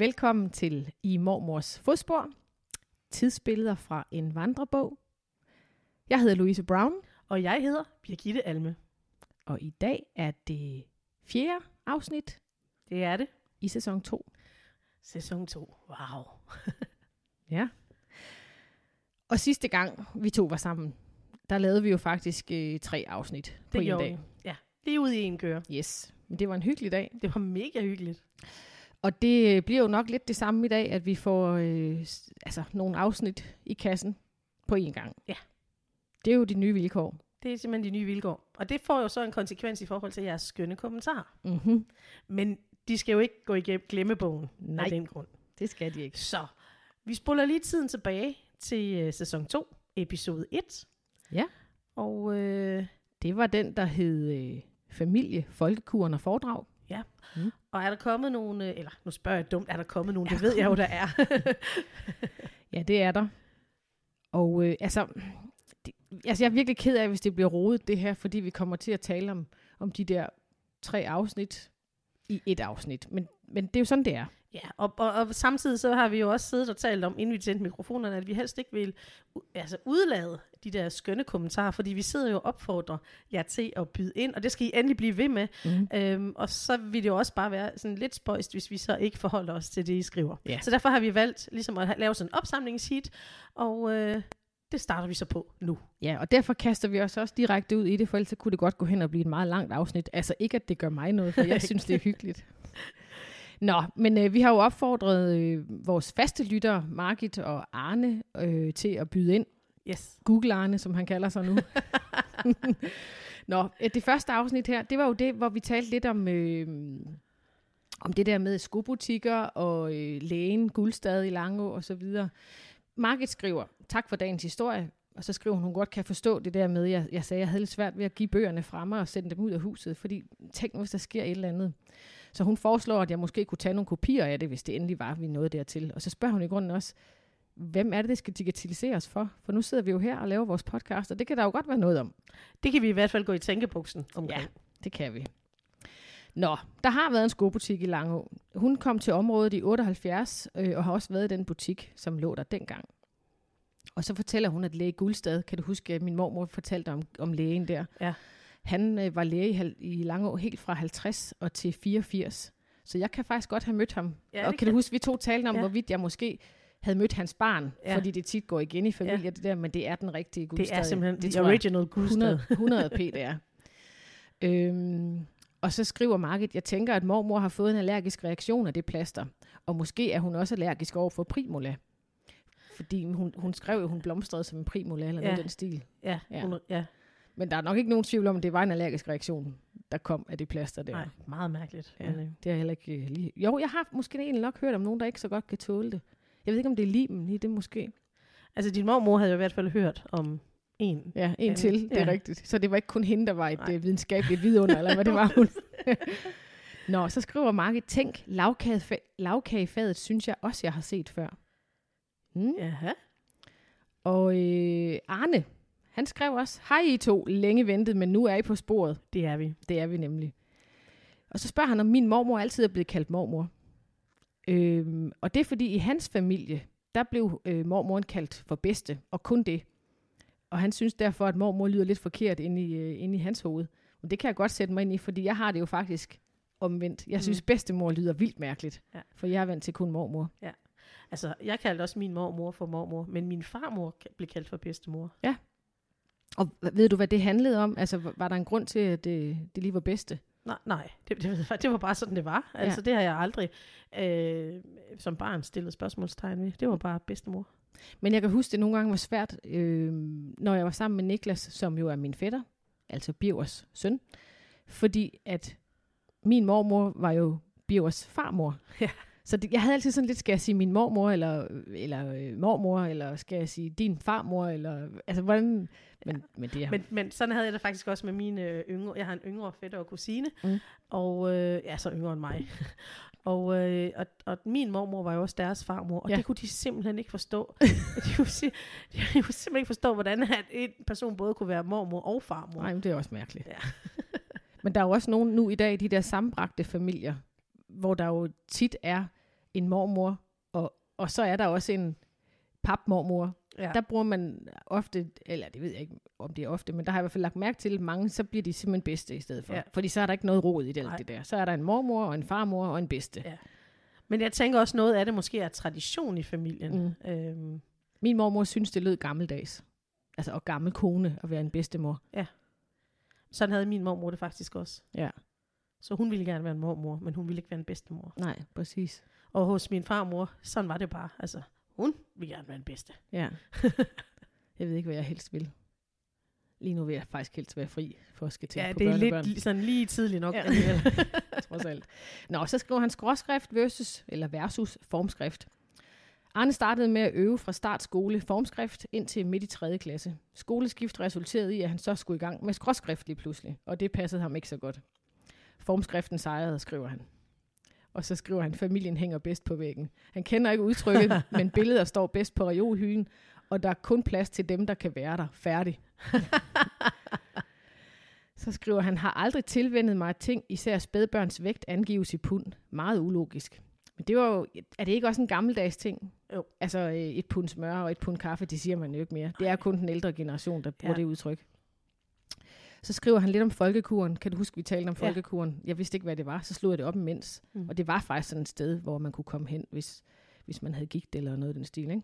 velkommen til I Mormors Fodspor. Tidsbilleder fra en vandrebog. Jeg hedder Louise Brown, Og jeg hedder Birgitte Alme. og i dag er det fjerde afsnit Det er det. i sæson 2. Sæson 2. Wow. Ja. Og sidste gang vi to var sammen, der lavede vi jo faktisk øh, tre afsnit på Det en gjorde dag. vi. Ja, lige ud i en køre. Yes, men det var en hyggelig dag. Det var mega hyggeligt. Og det øh, bliver jo nok lidt det samme i dag, at vi får øh, altså, nogle afsnit i kassen på én gang. Ja. Det er jo de nye vilkår. Det er simpelthen de nye vilkår. Og det får jo så en konsekvens i forhold til jeres skønne kommentarer. Mm-hmm. Men de skal jo ikke gå igennem glemmebogen Nej. af den grund. Det skal de ikke. Så, vi spoler lige tiden tilbage til uh, sæson 2, episode 1. Ja. Og øh, Det var den, der hed øh, Familie, Folkekuren og Foredrag. Og er der kommet nogen, øh, eller nu spørger jeg dumt, er der kommet nogen, det ved jeg jo, der er. Ja, det er der. Og øh, altså, det, altså, jeg er virkelig ked af, hvis det bliver rodet det her, fordi vi kommer til at tale om, om de der tre afsnit i et afsnit. Men, men det er jo sådan, det er. Ja, og, og, og samtidig så har vi jo også siddet og talt om, inden vi tændte mikrofonerne, at vi helst ikke vil altså udlade de der skønne kommentarer, fordi vi sidder jo og opfordrer jer til at byde ind, og det skal I endelig blive ved med. Mm. Øhm, og så vil det jo også bare være sådan lidt spøjst, hvis vi så ikke forholder os til det, I skriver. Ja. Så derfor har vi valgt ligesom at lave sådan en opsamlingshit, og øh, det starter vi så på nu. Ja, og derfor kaster vi os også direkte ud i det, for ellers så kunne det godt gå hen og blive et meget langt afsnit. Altså ikke, at det gør mig noget, for jeg synes, det er hyggeligt. Nå, men øh, vi har jo opfordret øh, vores faste lyttere, Margit og Arne, øh, til at byde ind. Yes. Google Arne, som han kalder sig nu. Nå, øh, det første afsnit her, det var jo det, hvor vi talte lidt om, øh, om det der med skobutikker og øh, lægen Guldstad i Langå og så videre. Margit skriver, tak for dagens historie, og så skriver hun, hun godt kan forstå det der med, jeg, jeg sagde, jeg havde lidt svært ved at give bøgerne fra mig og sende dem ud af huset, fordi tænk nu, hvis der sker et eller andet. Så hun foreslår, at jeg måske kunne tage nogle kopier af det, hvis det endelig var, vi nåede dertil. Og så spørger hun i grunden også, hvem er det, det skal digitaliseres for? For nu sidder vi jo her og laver vores podcast, og det kan der jo godt være noget om. Det kan vi i hvert fald gå i tænkebuksen omkring. Ja. Det kan vi. Nå, der har været en skobutik i Langå. Hun kom til området i 78, øh, og har også været i den butik, som lå der dengang. Og så fortæller hun, at læge Guldstad, kan du huske, at min mormor fortalte om, om lægen der? Ja. Han øh, var læge i, i Langå helt fra 50 og til 84. Så jeg kan faktisk godt have mødt ham. Ja, og det kan du huske, vi to talte om, Ja. hvorvidt jeg måske havde mødt hans barn, Ja. fordi det tit går igen i familier, ja. det der, men det er den rigtige Guldstad. Det er simpelthen det jeg. original Guldstad. 100, 100 p, det er. Øhm, og så skriver Margit, jeg tænker, at mormor har fået en allergisk reaktion af det plaster, og måske er hun også allergisk over for primula. Fordi hun, hun skrev jo, hun blomstrede som en primula, eller noget Ja. i den stil. Ja, Ja. hun, ja. Men der er nok ikke nogen tvivl om, at det var en allergisk reaktion, der kom af det plaster der. Nej, meget mærkeligt. Ja, det har jeg heller ikke øh, lige... Jo, jeg har måske egentlig nok hørt om nogen, der ikke så godt kan tåle det. Jeg ved ikke, om det er limen i det måske. Altså, din mormor havde jo i hvert fald hørt om en. Ja, en til, det er ja. rigtigt. Så det var ikke kun hende, der var et Nej. øh, videnskabeligt vidunder, eller hvad det var hun. Nå, så skriver Margit, tænk, lavkagefa- lavkagefadet synes jeg også, jeg har set før. Mm. Jaha. Og øh, Arne, han skrev også, hej I to, længe ventet, men nu er I på sporet. Det er vi. Det er vi nemlig. Og så spørger han, om min mormor altid er blevet kaldt mormor. Øhm, og det er fordi, i hans familie, der blev øh, mormoren kaldt for bedste, og kun det. Og han synes derfor, at mormor lyder lidt forkert inde i, øh, inde i hans hoved. Og det kan jeg godt sætte mig ind i, fordi jeg har det jo faktisk omvendt. Jeg synes, Mm. bedstemor lyder vildt mærkeligt, Ja. for jeg er vant til kun mormor. Altså, jeg kaldte også min mormor for mormor, men min farmor blev kaldt for bedstemor. Og ved du, hvad det handlede om? Altså, var- der en grund til, at det, det lige var bedste? Nej, nej det, det, var- det var bare sådan, det var. Altså, det har jeg aldrig øh, som barn stillet spørgsmålstegn ved. Det var bare bedstemor. Men jeg kan huske, det nogle gange var svært, øh, når jeg var sammen med Niklas, som jo er min fætter, altså Birgers søn, fordi at min mormor var jo Birgers farmor. Ja. Så det, jeg havde altid sådan lidt, skal jeg sige min mormor, eller, eller øh, mormor, eller skal jeg sige din farmor, eller, altså hvordan, men, men det er, Men, men sådan havde jeg det faktisk også med mine øh, yngre. Jeg har en yngre fætter og kusine, Mm. og øh, ja, så yngre end mig. og, øh, og, og min mormor var jo også deres farmor, og Ja. ja. det kunne de simpelthen ikke forstå. de, kunne, si- de kunne simpelthen ikke forstå, hvordan at en person både kunne være mormor og farmor. nej, men det er også mærkeligt. Ja. men der er jo også nogen nu i dag, de der sammenbragte familier, hvor der jo tit er en mormor, og, og så er der også en papmormor. Ja. Der bruger man ofte, eller det ved jeg ikke, om det er ofte, men der har jeg i hvert fald lagt mærke til, at mange, så bliver de simpelthen bedste i stedet for. Ja. Ja. Fordi så er der ikke noget rod i det, det der. Så er der en mormor, og en farmor, og en bedste. Ja. Men jeg tænker også, noget af det måske er tradition i familien. Mm. Øhm, Min mormor synes, det lød gammeldags. Altså, og gammel kone at være en bedstemor. sådan havde min mormor det faktisk også. Ja. Så hun ville gerne være en mormor, men hun ville ikke være en bedstemor. Nej, præcis. Og hos min farmor, sådan var det bare. Altså, hun ville gerne være en bedste. Ja. jeg ved ikke, hvad jeg helst vil. Lige nu vil jeg faktisk helst være fri for at skal til Ja, på det er børnebørn. lidt li- sådan lige tidligt nok. Ja. Ja. trods alt. Nå, så skriver han skråskrift versus, eller versus formskrift. Arne startede med at øve fra start skole formskrift indtil midt i 3. klasse. Skoleskift resulterede i, at han så skulle i gang med skråskrift lige pludselig, og det passede ham ikke så godt. Formskriften sejrede, skriver han. Og så skriver han, familien hænger bedst på væggen. Han kender ikke udtrykket, men billeder står bedst på reolhylden, og der er kun plads til dem, der kan være der. Færdig. Så skriver han, har aldrig tilvendet mig ting, især spædbørns vægt angives i pund. Meget ulogisk. Men det var jo, er det ikke også en gammeldags ting? Jo. Altså øh, et pund smør og et pund kaffe, det siger man jo ikke mere. Det er kun den ældre generation, der bruger ja. det udtryk. Så skriver han lidt om folkekuren. Kan du huske, vi talte om Ja. folkekuren? Jeg vidste ikke, hvad det var. Så slog jeg det op imens. Mm. Og det var faktisk sådan et sted, hvor man kunne komme hen, hvis, hvis man havde gigt eller noget i den stil. Ikke?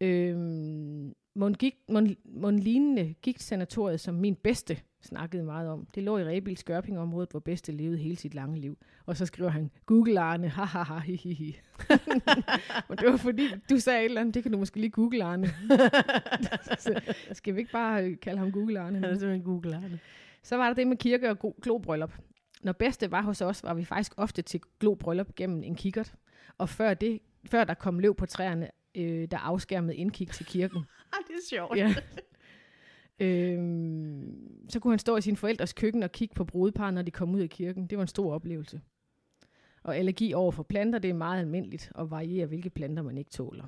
Øhm, mon, gigt, mon, mon lignende gigtsanatoriet, som min bedste snakkede meget om, det lå i Rebil Skørping-området, hvor bedste levede hele sit lange liv. Og så skriver han, Google Arne, ha ha ha hi hi hi. Og det var fordi, du sagde et eller andet, det kan du måske lige google Arne. så skal vi ikke bare øh, kalde ham Google Arne? Han er simpelthen Google Arne. Så var der det med kirke og glo- globryllup. Når bedste var hos os, var vi faktisk ofte til globryllup gennem en kikkert. Og før, det, før der kom løv på træerne, øh, der afskærmede indkig til kirken. Ah, det er sjovt. ja. Øhm, så kunne han stå i sin forældres køkken og kigge på brudeparret, når de kom ud af kirken. Det var en stor oplevelse. Og allergi over for planter, det er meget almindeligt, og varierer, hvilke planter man ikke tåler.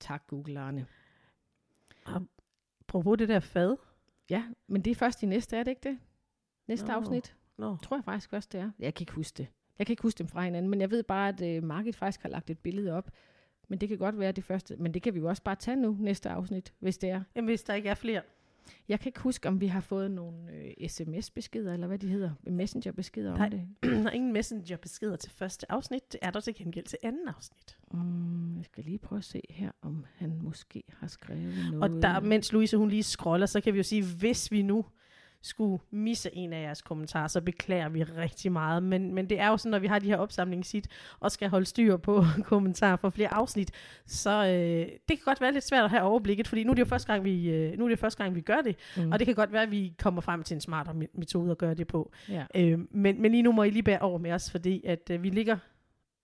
Tak, Google Arne. Apropos det der fad. Ja, men det er først i næste, er det ikke det? Næste Nå. afsnit? Nå. Tror jeg faktisk først, det er. Jeg kan ikke huske det. Jeg kan ikke huske dem fra hinanden, men jeg ved bare, at øh, Margit faktisk har lagt et billede op. Men det kan godt være det første. Men det kan vi jo også bare tage nu, næste afsnit, hvis det er. Jamen, hvis der ikke er flere. Jeg kan ikke huske, om vi har fået nogle øh, sms-beskeder, eller hvad de hedder. Messenger-beskeder Nej. om det. der er ingen messenger-beskeder til første afsnit. Det er der til gengæld til anden afsnit. Mm, jeg skal lige prøve at se her, om han måske har skrevet noget. Og der, mens Louise hun lige scroller, så kan vi jo sige, hvis vi nu skulle misse en af jeres kommentarer, så beklager vi rigtig meget. Men, men det er jo sådan, når vi har de her opsamlingshit, og skal holde styr på kommentarer for flere afsnit, så øh, det kan godt være lidt svært at have overblikket, fordi nu er det jo første gang, vi, øh, nu er det første gang, vi gør det, mm. og det kan godt være, at vi kommer frem til en smartere me- metode at gøre det på. ja. Øh, men, men lige nu må I lige bære over med os, fordi at øh, vi ligger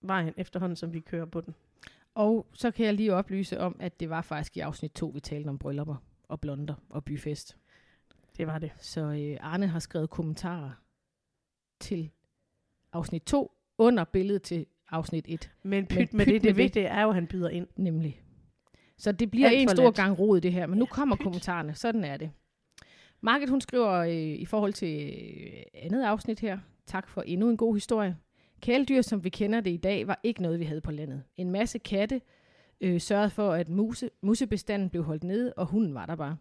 vejen efterhånden, som vi kører på den. Og så kan jeg lige oplyse om, at det var faktisk i afsnit 2, vi talte om bryllupper og blonder og byfest. Det var det. Så øh, Arne har skrevet kommentarer til afsnit 2 under billedet til afsnit 1, Men pyt Men med det, med det det. vigtige er jo, at han byder ind. nemlig. Så det bliver Alt en stor let. gang rod, det her. Men nu Ja, kommer pyt. kommentarerne. Sådan er det. Market, hun skriver øh, i forhold til øh, andet afsnit her. Tak for endnu en god historie. Kæledyr, som vi kender det i dag, var ikke noget, vi havde på landet. En masse katte øh, sørgede for, at muse, musebestanden blev holdt nede, og hunden var der bare.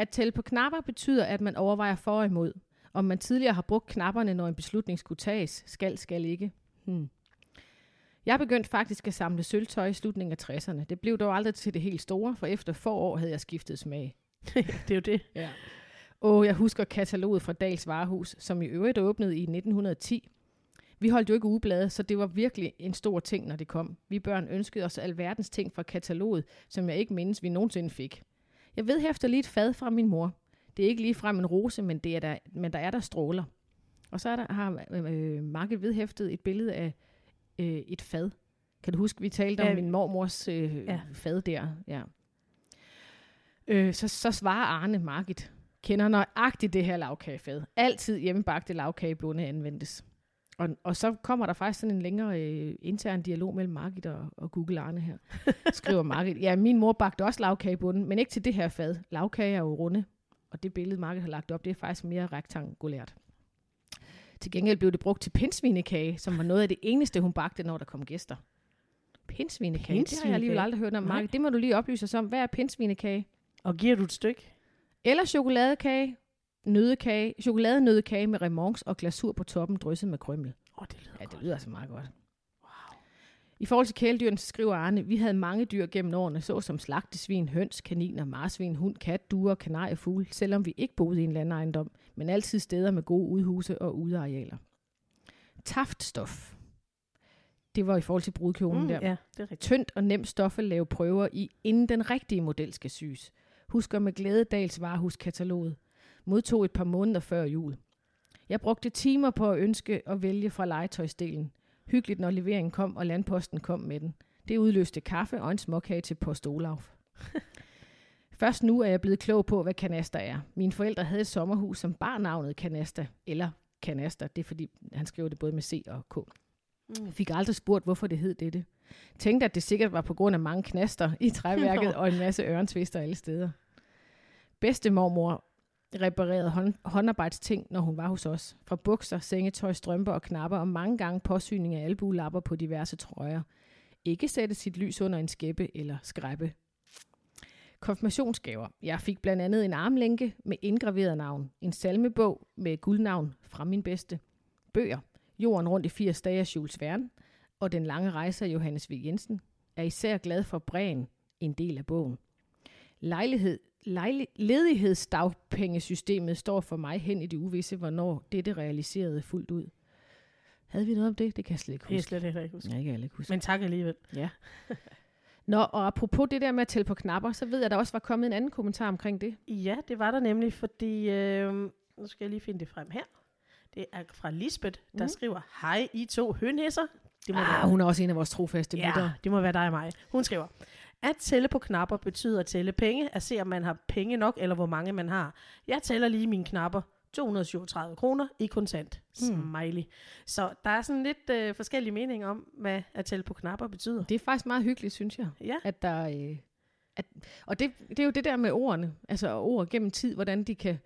At tælle på knapper betyder, at man overvejer for og imod. Om man tidligere har brugt knapperne, når en beslutning skulle tages, skal, skal ikke. Hmm. Jeg begyndte faktisk at samle sølvtøj i slutningen af 60'erne. Det blev dog aldrig til det helt store, for efter få år havde jeg skiftet smag. det er jo det. Ja. Og jeg husker kataloget fra Dals Varehus, som i øvrigt åbnede i 1910. Vi holdt jo ikke ugeblade, så det var virkelig en stor ting, når det kom. Vi børn ønskede os alverdens ting fra kataloget, som jeg ikke mindes, vi nogensinde fik. Jeg ved efter lige et fad fra min mor. Det er ikke lige frem en rose, men, det er der, men der er der stråler. Og så er der, har øh, Market vedhæftet et billede af øh, et fad. Kan du huske, vi talte Ja. om min mormors øh, Ja. fad der? Ja. Øh, så, så svarer Arne Margit, kender nøjagtigt det her lavkagefad. Altid hjemmebagte lavkageblunde anvendes. Og, og så kommer der faktisk sådan en længere øh, intern dialog mellem Margit og, og Google Arne her. Skriver Margit, ja, min mor bagte også lavkagebunden, men ikke til det her fad. Lavkage er jo runde, og det billede, Margit har lagt op, det er faktisk mere rektangulært. Til gengæld blev det brugt til pindsvinekage, som var noget af det eneste, hun bagte, når der kom gæster. Pindsvinekage. Det har jeg alligevel Pindsvinekage? aldrig hørt om. Mark. Det må du lige oplyse os om. Hvad er pindsvinekage? Og giver du et stykke? Eller chokoladekage, nødekage, chokoladenødekage med remonce og glasur på toppen drysset med krømmel. Åh, oh, det lyder Ja, det lyder altså meget godt. I forhold til kæledyrene, så skriver Arne, vi havde mange dyr gennem årene, såsom slagtesvin, høns, kaniner, marsvin, hund, kat, duer, kanarier, fugle, selvom vi ikke boede i en landejendom, men altid steder med gode udhuse og udearealer. Taftstof. Det var i forhold til brudkjolen mm, der. Ja, det er rigtigt. Tyndt og nemt stof at lave prøver i, inden den rigtige model skal syes. Husker med glæde Dals varehuskataloget. Modtog et par måneder før jul. Jeg brugte timer på at ønske og vælge fra legetøjsdelen. Hyggeligt, når leveringen kom, og landposten kom med den. Det udløste kaffe og en småkage til post Olaf. Først nu er jeg blevet klog på, hvad kanaster er. Mine forældre havde et sommerhus, som bar navnet Kanasta, eller Kanaster. Det er fordi, han skrev det både med C og K. Mm. Fik aldrig spurgt, hvorfor det hed dette. Tænkte, at det sikkert var på grund af mange knaster i træværket og en masse ørensvister alle steder. Bedste mormor reparerede hånd, håndarbejdsting, når hun var hos os. Fra bukser, sengetøj, strømper og knapper, og mange gange påsyning af albuelapper på diverse trøjer. Ikke sætte sit lys under en skæppe eller skræppe. Konfirmationsgaver. Jeg fik blandt andet en armlænke med indgraveret navn. En salmebog med guldnavn fra min bedste. Bøger. Jorden rundt i 80 dage af Jules Verne. Og Den lange rejse af Johannes V. Jensen. Er især glad for bræen, en del af bogen. Lejlighed, ledighedsdagpengesystemet står for mig hen i det uvisse, hvornår dette realiserede fuldt ud. Havde vi noget om det? Det kan jeg slet ikke Det er huske. slet ikke huske. Nej, det kan jeg ikke huske. Men tak alligevel. Ja. Nå, og apropos det der med at tælle på knapper, så ved jeg, at der også var kommet en anden kommentar omkring det. Ja, det var der nemlig, fordi... Øh, nu skal jeg lige finde det frem her. Det er fra Lisbeth, der Mm. skriver, Hej, I to hønæsser. Det må Ah, være- hun er også en af vores trofaste Ja, lyttere. det må være dig og mig. Hun skriver, at tælle på knapper betyder at tælle penge, at se om man har penge nok, eller hvor mange man har. Jeg tæller lige mine knapper. 237 kroner i kontant. Smiley. Så der er sådan lidt øh, forskellige meninger om, hvad at tælle på knapper betyder. Det er faktisk meget hyggeligt, synes jeg. Ja, At der, øh, at, og det, det er jo det der med ordene, altså ord gennem tid, hvordan de kan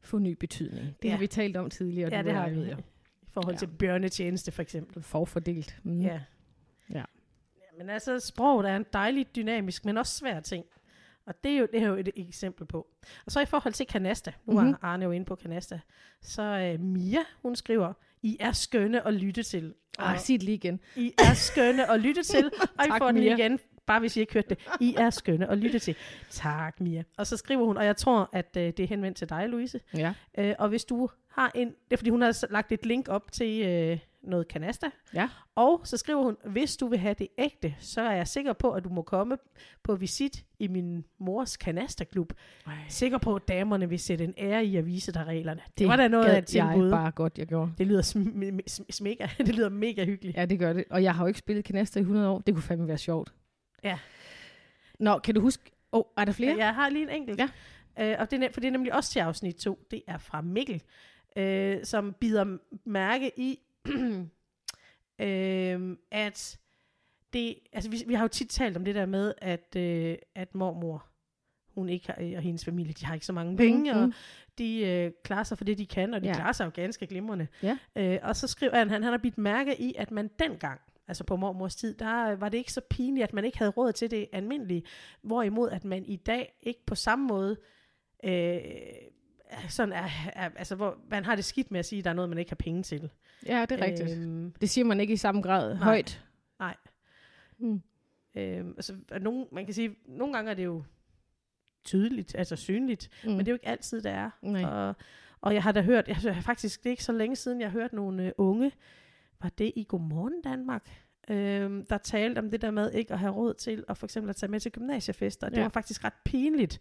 få ny betydning. Det Ja. har vi talt om tidligere. ja det har vi. I forhold Ja. til bjørnetjeneste for eksempel. Forfordelt. Mm. Ja. Men altså, sproget er en dejlig dynamisk, men også svær ting. Og det er, jo, det er jo et eksempel på. Og så i forhold til Kanasta, nu Mhm. mm-hmm. Arne jo inde på Kanasta, så øh, Mia, hun skriver, I er skønne at lytte til. Ah, sig det lige igen. I er skønne at lytte til. Og I Tak, får den Mia. igen, bare hvis I ikke hørte det. I er skønne at lytte til. Tak, Mia. Og så skriver hun, og jeg tror, at øh, det er henvendt til dig, Louise. Ja. Øh, og hvis du har en, det er fordi hun har lagt et link op til øh, noget kanasta. Ja. Og så skriver hun, hvis du vil have det ægte, så er jeg sikker på, at du må komme på visit i min mors kanastaklub. Ej, Sikker på, at damerne vil sætte en ære i at vise dig reglerne. Det, det var da noget af jeg tilbud. bare godt, jeg gjorde. Det lyder sm- sm- sm- mega, det lyder mega hyggeligt. Ja, det gør det. Og jeg har jo ikke spillet kanaster i 100 år. Det kunne fandme være sjovt. Ja. Nå, kan du huske... Åh, oh, er der flere? Jeg har lige en enkelt. Ja. Øh, og det er, for det er nemlig også til afsnit 2. Det er fra Mikkel, øh, som bider mærke i, øh, at det, altså vi, vi har jo tit talt om det der med, at, øh, at mormor, hun ikke har, og hendes familie, de har ikke så mange penge, Mhm. og de øh, klarer sig for det, de kan, og de Ja. ja. klarer sig jo ganske glimrende. Ja. Øh, og så skriver han, han, han har bidt mærke i, at man dengang, altså på mormors tid, der øh, var det ikke så pinligt, at man ikke havde råd til det almindelige, hvorimod at man i dag ikke på samme måde, øh, sådan er, er, altså hvor man har det skidt med at sige, at der er noget, man ikke har penge til. Ja, det er rigtigt. Øhm, Det siger man ikke i samme grad Nej. højt. Nej. Mm. øhm, altså, og nogen, man kan sige, nogle gange er det jo tydeligt, altså synligt, Mm. Men det er jo ikke altid, det er. Nej. Og, og jeg har da hørt, jeg faktisk, det er ikke så længe siden, jeg har hørt nogle øh, unge, var det i Godmorgen Danmark, øhm, der talte om det der med ikke at have råd til at for eksempel at tage med til gymnasiefester. Det Ja. var faktisk ret pinligt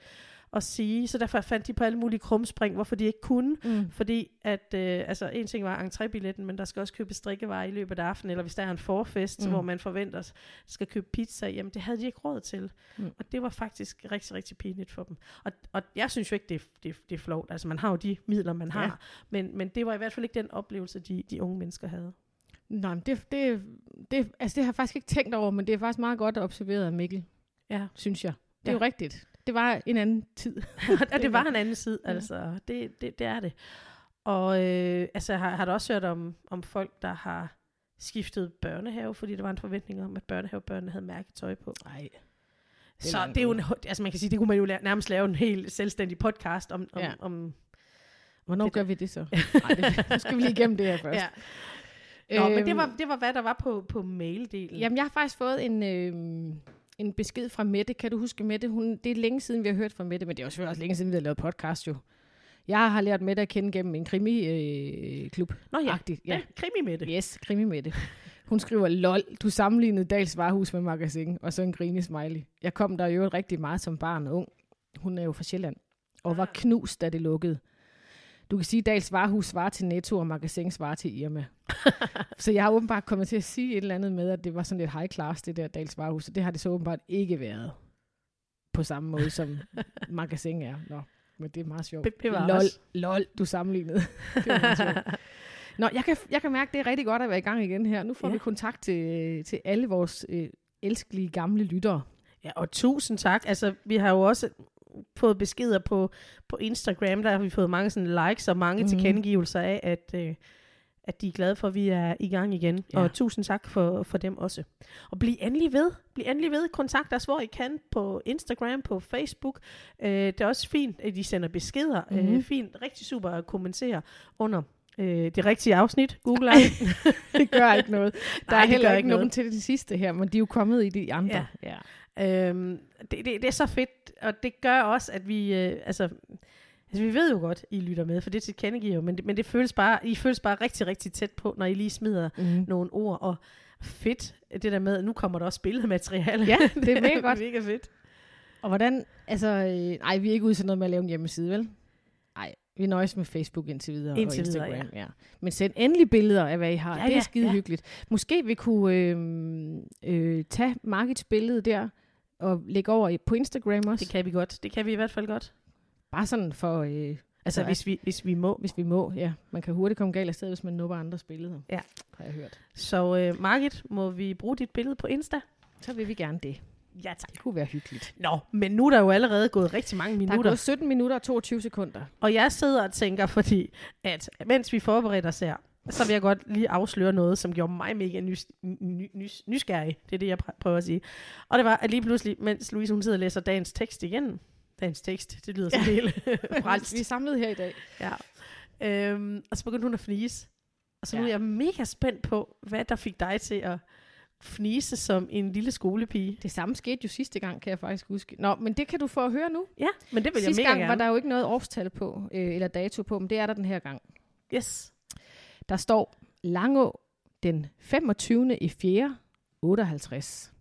at sige, så derfor fandt de på alle mulige krumspring, hvorfor de ikke kunne. Mm. Fordi at, øh, altså en ting var entrébilletten, men der skal også købes drikkevarer i løbet af aftenen, eller hvis der er en forfest, Mm. hvor man forventer, skal købe pizza, jamen det havde de ikke råd til. Mm. Og det var faktisk rigtig, rigtig pinligt for dem. Og, og jeg synes jo ikke, det er, det, det er flot. Altså man har jo de midler, man har. Ja. Men, men det var i hvert fald ikke den oplevelse, de, de unge mennesker havde. Nej, det, det, det, altså det har jeg faktisk ikke tænkt over, men det er faktisk meget godt observeret af Mikkel, Ja. synes jeg. Det er Ja. jo rigtigt. Det var en anden tid. og det var en anden Ja. altså. Det, det, det er det. Og øh, altså, har, har du også hørt om, om folk, der har skiftede børnehave, fordi der var en forventning om, at børnehavebørnene havde mærketøj på. Nej. Så det er jo en, altså man kan sige, det kunne man jo la- nærmest lave en helt selvstændig podcast om. om, Ja. om Hvornår Det- gør vi det så? Nej, det, nu skal vi lige igennem det her først. ja. Nå, men det Øhm, var, det var, hvad der var på, på maildelen. Jamen, jeg har faktisk fået en, øh, en besked fra Mette. Kan du huske Mette? Hun, det er længe siden, vi har hørt fra Mette, men det er jo selvfølgelig også længe siden, vi har lavet podcast jo. Jeg har lært Mette at kende gennem en krimi-klub. Øh, klub. Nå ja, Agtigt, ja. ja. krimi med det. Yes, krimi Mette. Hun skriver, lol, du sammenlignede Dals Varehus med magasin, og så en grine smiley. Jeg kom der jo rigtig meget som barn og ung. Hun er jo fra Sjælland, og var Ah. knust, da det lukkede. Du kan sige, at Dals Varehus svarer til Netto, og magasin svarer til Irma. så jeg har åbenbart kommet til at sige et eller andet med, at det var sådan lidt high class, det der Dals Varehus, og det har det så åbenbart ikke været på samme måde, som magasin er. Nå, men det er meget sjovt. Lol, lol, du sammenlignede. det var meget sjovt. Nå, jeg kan, jeg kan mærke, at det er rigtig godt at være i gang igen her. Nu får ja. vi kontakt til, til alle vores øh, elskelige gamle lyttere. Ja, og tusind tak. Altså, vi har jo også fået beskeder på, på Instagram, der har vi fået mange sådan likes og mange mm. Tilkendegivelser af, at, øh, at de er glade for, at vi er i gang igen. Ja. Og tusind tak for, for dem også. Og bliv endelig ved. Bliv endelig ved. Kontakt os, hvor I kan på Instagram, på Facebook. Øh, det er også fint, at de sender beskeder. Mm. Øh, Mhm. fint, rigtig super at kommentere under øh, det rigtige afsnit. Google Ej. det gør ikke noget. Der Nej, er heller ikke ikke nogen noget. til det sidste her, men de er jo kommet i de andre. Ja. ja. Øhm, det, det, det er så fedt, og det gør også, at vi, øh, altså, altså, vi ved jo godt, I lytter med, for det tilkendegiver jo, men det, men det føles bare, I føles bare rigtig, rigtig tæt på, når I lige smider Mm. nogle ord, og fedt, det der med, at nu kommer der også billedmateriale. Ja, det er mega godt. mega fedt. Og hvordan, altså, øh, nej, vi er ikke ude til noget med at lave en hjemmeside, vel? Nej, vi nøjes med Facebook indtil videre Indtil og videre, Instagram. ja. Men send endelig billeder af, hvad I har. Ja, Ja, det er ja, skide ja. hyggeligt. Måske vi kunne øh, øh, tage Margits billede der og lægge over på Instagram også. Det kan vi godt. Det kan vi i hvert fald godt. Bare sådan for, øh, Altså, altså, hvis vi, hvis vi må. hvis vi må. Ja, man kan hurtigt komme galt afsted, hvis man nupper andres billeder. Ja. Har jeg hørt. Så øh, Margit, må vi bruge dit billede på Insta? Så vil vi gerne det. Ja, tak. Det kunne være hyggeligt. Nå, men nu er der jo allerede gået rigtig mange Der er minutter. gået 17 minutter og 22 sekunder. Og jeg sidder og tænker, fordi at mens vi forbereder os her, så vil jeg godt lige afsløre noget, som gjorde mig mega nys, ny, nys, nysgerrig. Det er det, jeg pr- prøver at sige. Og det var, at lige pludselig, mens Louise hun sidder og læser dagens tekst igen, dagens tekst, det lyder så helt frelst. Vi er samlet her i dag. Ja. Øhm, og så begyndte hun at fnise. Og så nu Ja. er jeg mega spændt på, hvad der fik dig til at fnise som en lille skolepige. Det samme skete jo sidste gang, kan jeg faktisk huske. Nå, men det kan du få at høre nu. Ja, men det vil Sidste jeg mega gang gerne. var der jo ikke noget årstal på, øh, eller dato på, men det er der den her gang. Yes. Der står Langå den 25. i 4. 58.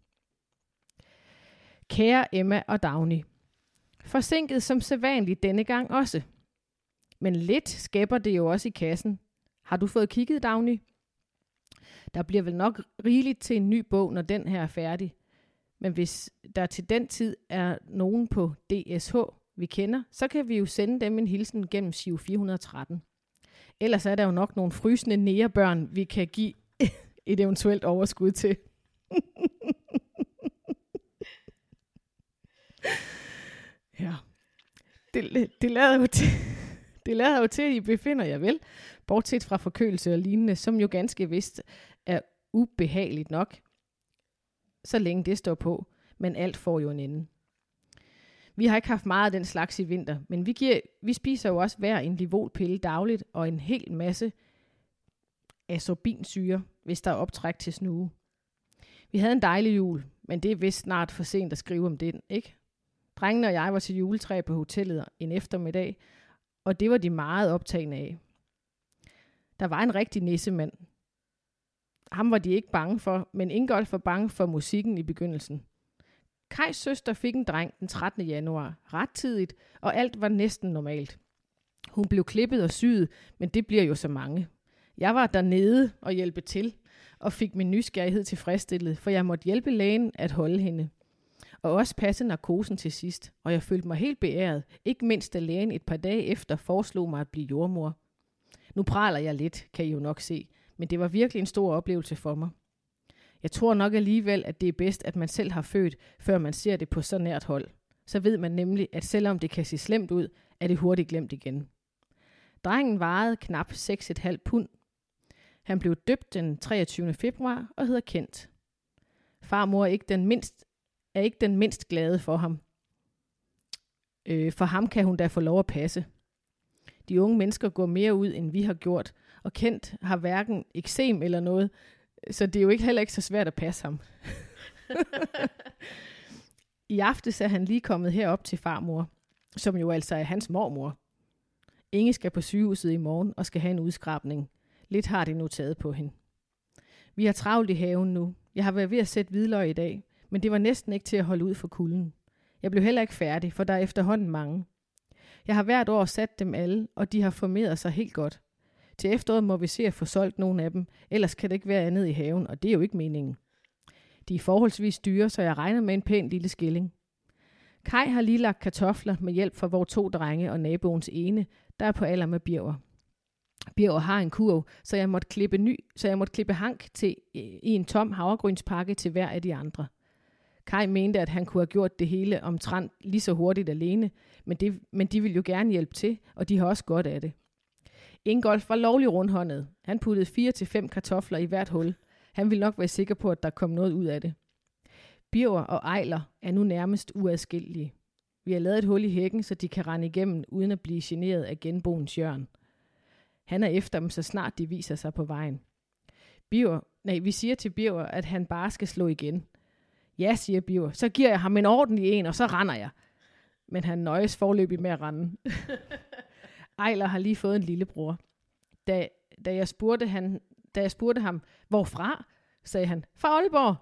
Kære Emma og Dagny. Forsinket som sædvanligt denne gang også. Men lidt skæpper det jo også i kassen. Har du fået kigget, Dagny? Der bliver vel nok rigeligt til en ny bog, når den her er færdig. Men hvis der til den tid er nogen på DSH, vi kender, så kan vi jo sende dem en hilsen gennem SIV 413. Ellers er der jo nok nogle frysende nærebørn, vi kan give et eventuelt overskud til. ja. Det, det lader jo til, det lader jo til, at I befinder jer vel, bortset fra forkølelse og lignende, som jo ganske vist er ubehageligt nok, så længe det står på, men alt får jo en ende. Vi har ikke haft meget af den slags i vinter, men vi, giver, vi spiser jo også hver en livolpille dagligt og en hel masse asorbinsyre, hvis der er optræk til snue. Vi havde en dejlig jul, men det er vist snart for sent at skrive om den, ikke? Drengene og jeg var til juletræ på hotellet en eftermiddag, og det var de meget optagende af. Der var en rigtig nissemand. Ham var de ikke bange for, men Ingolf var bange for musikken i begyndelsen. Kajs søster fik en dreng den 13. januar, ret tidigt, og alt var næsten normalt. Hun blev klippet og syet, men det bliver jo så mange. Jeg var dernede og hjælpe til, og fik min nysgerrighed tilfredsstillet, for jeg måtte hjælpe lægen at holde hende. Og også passe narkosen til sidst, og jeg følte mig helt beæret, ikke mindst da lægen et par dage efter foreslog mig at blive jordmor. Nu praler jeg lidt, kan I jo nok se, men det var virkelig en stor oplevelse for mig. Jeg tror nok alligevel, at det er bedst, at man selv har født, før man ser det på så nært hold. Så ved man nemlig, at selvom det kan se slemt ud, er det hurtigt glemt igen. Drengen vejede knap 6,5 pund. Han blev døbt den 23. februar og hedder Kent. Farmor er ikke den mindst, er ikke den mindst glade for ham. Øh, for ham kan hun da få lov at passe. De unge mennesker går mere ud, end vi har gjort, og Kent har hverken eksem eller noget, så det er jo ikke heller ikke så svært at passe ham. I aftes er han lige kommet herop til farmor, som jo altså er hans mormor. Inge skal på sygehuset i morgen og skal have en udskrabning. Lidt har de nu taget på hende. Vi har travlt i haven nu. Jeg har været ved at sætte hvidløg i dag, men det var næsten ikke til at holde ud for kulden. Jeg blev heller ikke færdig, for der er efterhånden mange. Jeg har hvert år sat dem alle, og de har formeret sig helt godt. Til efteråret må vi se at få solgt nogle af dem, ellers kan det ikke være andet i haven, og det er jo ikke meningen. De er forholdsvis dyre, så jeg regner med en pæn lille skilling. Kai har lige lagt kartofler med hjælp fra vores to drenge og naboens ene, der er på alder med Birger. Birger har en kurv, så jeg måtte klippe, ny, så jeg måtte klippe hank til, i en tom havregrynspakke til hver af de andre. Kai mente, at han kunne have gjort det hele omtrent lige så hurtigt alene, men, det, men de vil jo gerne hjælpe til, og de har også godt af det. Ingolf var lovlig rundhåndet. Han puttede fire til fem kartofler i hvert hul. Han ville nok være sikker på, at der kom noget ud af det. Birger og Ejler er nu nærmest uadskillelige. Vi har lavet et hul i hækken, så de kan rende igennem, uden at blive generet af genboens jørn. Han er efter dem, så snart de viser sig på vejen. Birger, nej, vi siger til Birger, at han bare skal slå igen. Ja, siger Birger, så giver jeg ham en ordentlig en, og så render jeg. Men han nøjes forløbig med at rende. Ejler har lige fået en lillebror. Da, da, jeg spurgte han, da jeg spurgte ham, hvorfra, sagde han, fra Aalborg.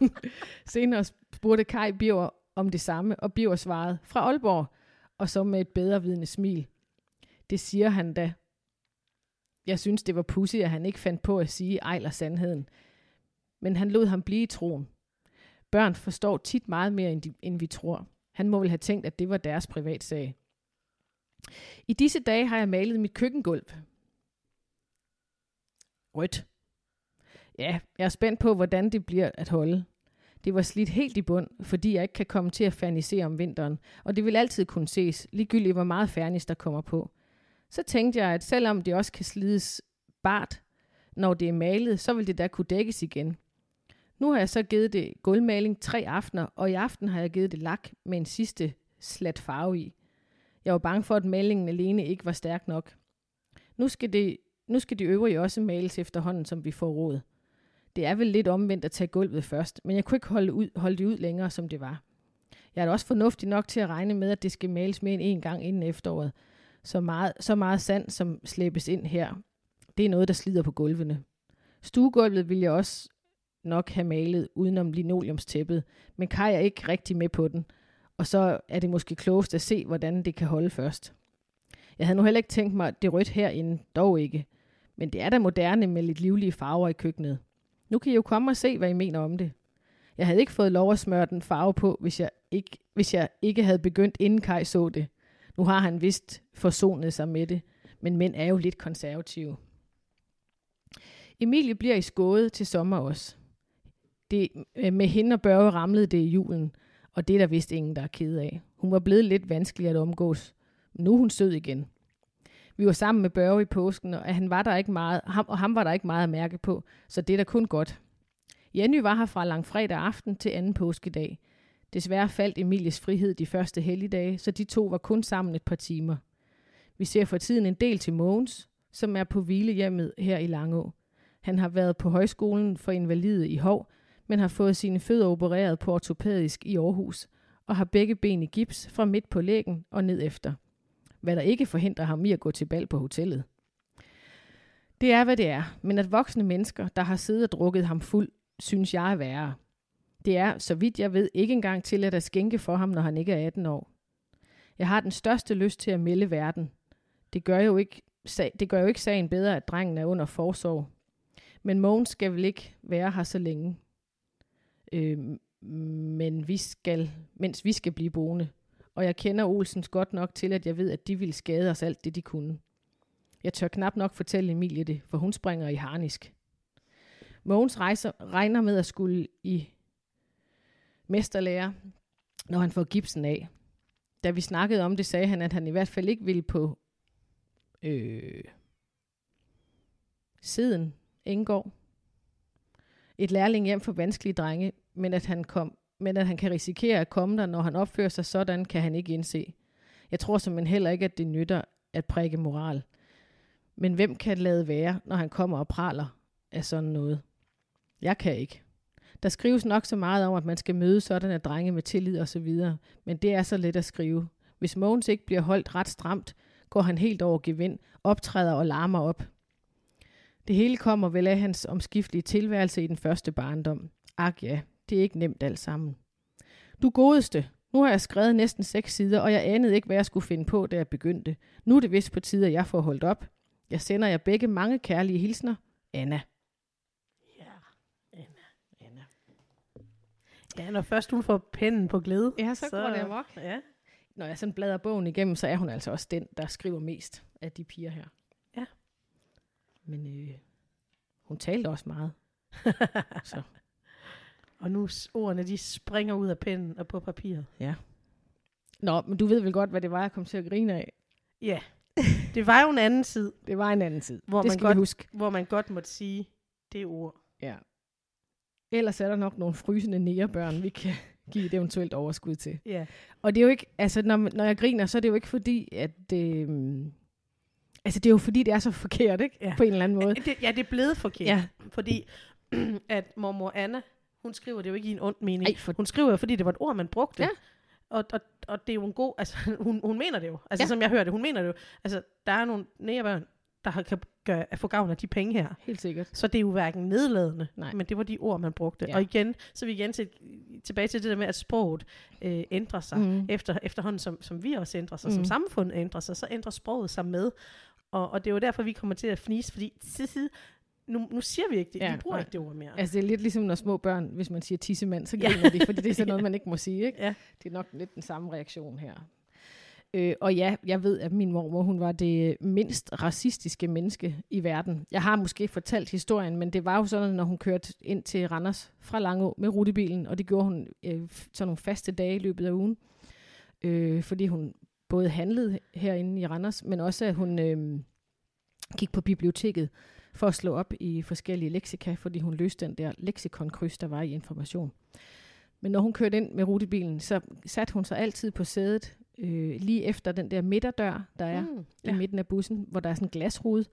Senere spurgte Kai Biver om det samme, og Biver svarede, fra Aalborg, og så med et bedrevidende smil. Det siger han da. Jeg synes, det var pussy, at han ikke fandt på at sige Ejler sandheden. Men han lod ham blive i troen. Børn forstår tit meget mere, end, de, end vi tror. Han må vel have tænkt, at det var deres privatsag. I disse dage har jeg malet mit køkkengulv. Rødt. Ja, jeg er spændt på, hvordan det bliver at holde. Det var slidt helt i bund, fordi jeg ikke kan komme til at fernisere om vinteren, og det vil altid kunne ses, ligegyldigt hvor meget fernis der kommer på. Så tænkte jeg, at selvom det også kan slides bart, når det er malet, så vil det da kunne dækkes igen. Nu har jeg så givet det gulvmaling tre aftener, og i aften har jeg givet det lak med en sidste slat farve i. Jeg var bange for, at malingen alene ikke var stærk nok. Nu skal, det, nu skal de øvrige også males efterhånden, som vi får råd. Det er vel lidt omvendt at tage gulvet først, men jeg kunne ikke holde, ud, holde det ud længere, som det var. Jeg er da også fornuftig nok til at regne med, at det skal males mere end en gang inden efteråret. Så meget, så meget sand, som slæbes ind her, det er noget, der slider på gulvene. Stuegulvet vil jeg også nok have malet udenom linoleumstæppet, men Kai er ikke rigtig med på den, og så er det måske klogest at se, hvordan det kan holde først. Jeg havde nu heller ikke tænkt mig det rødt herinde, dog ikke. Men det er da moderne med lidt livlige farver i køkkenet. Nu kan I jo komme og se, hvad I mener om det. Jeg havde ikke fået lov at smøre den farve på, hvis jeg ikke, hvis jeg ikke havde begyndt, inden Kai så det. Nu har han vist forsonet sig med det, men mænd er jo lidt konservative. Emilie bliver i skåde til sommer også. Det, øh, med hende og Børge ramlede det i julen, og det er der vist ingen, der er ked af. Hun var blevet lidt vanskelig at omgås. Men nu er hun sød igen. Vi var sammen med Børge i påsken, og han var der ikke meget, ham, og ham var der ikke meget at mærke på, så det er da kun godt. Jenny var her fra langfredag aften til anden påskedag. Desværre faldt Emilies frihed de første helligdage, så de to var kun sammen et par timer. Vi ser for tiden en del til Mogens, som er på hvilehjemmet her i Langå. Han har været på højskolen for invalide i Hov, men har fået sine fødder opereret på ortopædisk i Aarhus, og har begge ben i gips fra midt på lægen og ned efter. Hvad der ikke forhindrer ham i at gå til bal på hotellet. Det er, hvad det er, men at voksne mennesker, der har siddet og drukket ham fuld, synes jeg er værre. Det er, så vidt jeg ved, ikke engang til at skænke for ham, når han ikke er 18 år. Jeg har den største lyst til at melde verden. Det gør jo ikke, det gør jo ikke sagen bedre, at drengen er under forsorg. Men Mogens skal vel ikke være her så længe. Øh, men vi skal, mens vi skal blive boende. Og jeg kender Olsens godt nok til, at jeg ved, at de ville skade os alt det, de kunne. Jeg tør knap nok fortælle Emilie det, for hun springer i harnisk. Mogens rejser, regner med at skulle i mesterlærer, når han får gipsen af. Da vi snakkede om det, sagde han, at han i hvert fald ikke ville på øh, Siden indgår. Et lærling hjem for vanskelige drenge, men at han kom men at han kan risikere at komme der, når han opfører sig sådan, kan han ikke indse. Jeg tror simpelthen heller ikke, at det nytter at prikke moral. Men hvem kan lade være, når han kommer og praler af sådan noget? Jeg kan ikke. Der skrives nok så meget om, at man skal møde sådan at drenge med tillid og så videre, men det er så let at skrive. Hvis Mogens ikke bliver holdt ret stramt, går han helt over gevind, optræder og larmer op. Det hele kommer vel af hans omskiftelige tilværelse i den første barndom. Ak ja, det er ikke nemt alt sammen. Du godeste, nu har jeg skrevet næsten seks sider, og jeg anede ikke, hvad jeg skulle finde på, da jeg begyndte. Nu er det vist på tide, at jeg får holdt op. Jeg sender jer begge mange kærlige hilsner. Anna. Ja, Anna. Anna. Ja, når først hun får pennen på glæde. Ja, så, så går det amok. Ja. Når jeg sådan bladrer bogen igennem, så er hun altså også den, der skriver mest af de piger her. Ja. Men øh, hun talte også meget. så. Og nu ordene, de springer ud af pennen og på papiret. Nå, men du ved vel godt, hvad det var, jeg kom til at grine af. Ja, det var jo en anden tid, Det var en anden tid. Hvor det man skal godt- huske. hvor man godt måtte sige det ord. Ja. Ellers er der nok nogle frysende nærebørn, vi kan give et eventuelt overskud til. Ja. Og det er jo ikke, altså når, når jeg griner, så er det jo ikke fordi, at det, altså det er jo fordi, det er så forkert, ikke? Ja. På en eller anden måde. Det, ja, det er blevet forkert. Ja, Fordi at mormor Anna, hun skriver det jo ikke i en ond mening. Ej, for, Hun skriver jo, fordi det var et ord, man brugte. Ja. Og, og, og det er jo en god, altså hun, hun mener det jo. Altså Ja. som jeg hører det, hun mener det jo. Altså der er nogle nærebørn, der har- kan gøre, at få gavn af de penge her. helt sikkert. Så det er jo hverken nedladende, Nej. men det var de ord, man brugte. Ja. Og igen, så vi igen til, tilbage til det der med, at sproget øh, ændrer sig. Mm. Efter, efterhånden, som, som vi også ændrer sig, mm. Mm. som samfundet ændrer sig, så ændrer sproget sig med. Og, og det er jo derfor, vi kommer til at fnise, fordi nu, nu siger vi ikke det. Ja, Ja, vi bruger nej. ikke det ord mere. Altså det er lidt ligesom når små børn, hvis man siger tissemand, så Ja. griner de, fordi det er sådan noget, man ikke må sige, ikke? Ja. Det er nok lidt den samme reaktion her. Øh, og ja, jeg ved, at min mormor, hun var det mindst racistiske menneske i verden. Jeg har måske fortalt historien, men det var jo sådan, når hun kørte ind til Randers fra Langå med rutebilen, og det gjorde hun øh, sådan nogle faste dage i løbet af ugen. Øh, fordi hun både handlede herinde i Randers, men også at hun øh, gik på biblioteket for at slå op i forskellige leksika, fordi hun løste den der leksikonkryds, der var i information. Men når hun kørte ind med rutebilen, så satte hun sig altid på sædet øh, lige efter den der midterdør, der er mm, Mm, i ja. midten af bussen, hvor der er sådan en glasrude.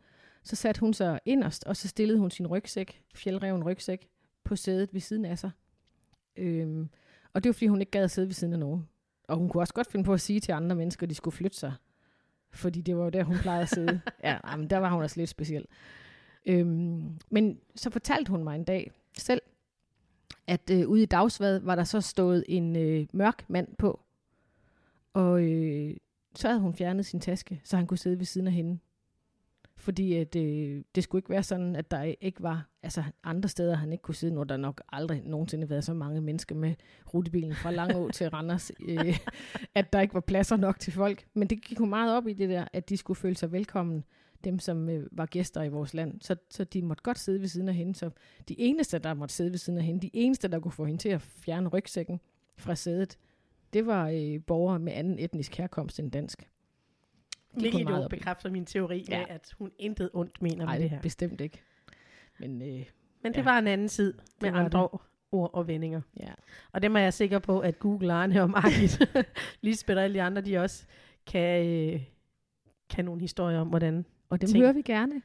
Så satte hun sig inderst, og så stillede hun sin rygsæk, fjeldreven rygsæk, på sædet ved siden af sig. Øhm, og det var, fordi hun ikke gad at sidde ved siden af nogen. Og hun kunne også godt finde på at sige til andre mennesker, at de skulle flytte sig. Fordi det var jo der, hun plejede at sidde. ja, men der var hun også lidt speciel. Øhm, men så fortalte hun mig en dag selv, at øh, ude i dagsvad var der så stået en øh, mørk mand på. Og øh, så havde hun fjernet sin taske, så han kunne sidde ved siden af hende. Fordi at, øh, det skulle ikke være sådan, at der ikke var altså andre steder, han ikke kunne sidde, når der nok aldrig nogensinde været så mange mennesker med rutebilen fra Langå til Randers, øh, at der ikke var pladser nok til folk. Men det gik hun meget op i det der, at de skulle føle sig velkommen, dem som øh, var gæster i vores land. Så, så de måtte godt sidde ved siden af hende. Så de eneste, der måtte sidde ved siden af hende, de eneste, der kunne få hende til at fjerne rygsækken fra sædet, det var øh, borgere med anden etnisk herkomst end dansk. Hvilket jo bekræfter min teori Ja. med, at hun intet ondt mener Nej, med det her. bestemt ikke. Men øh, Men det ja. var en anden tid med andre ord og vendinger. ja, Og dem er jeg sikker på, at Google, Arne og Margit, Lisbeth og alle de andre, de også kan, øh, kan nogle historier om, hvordan, og dem Ting. hører vi gerne.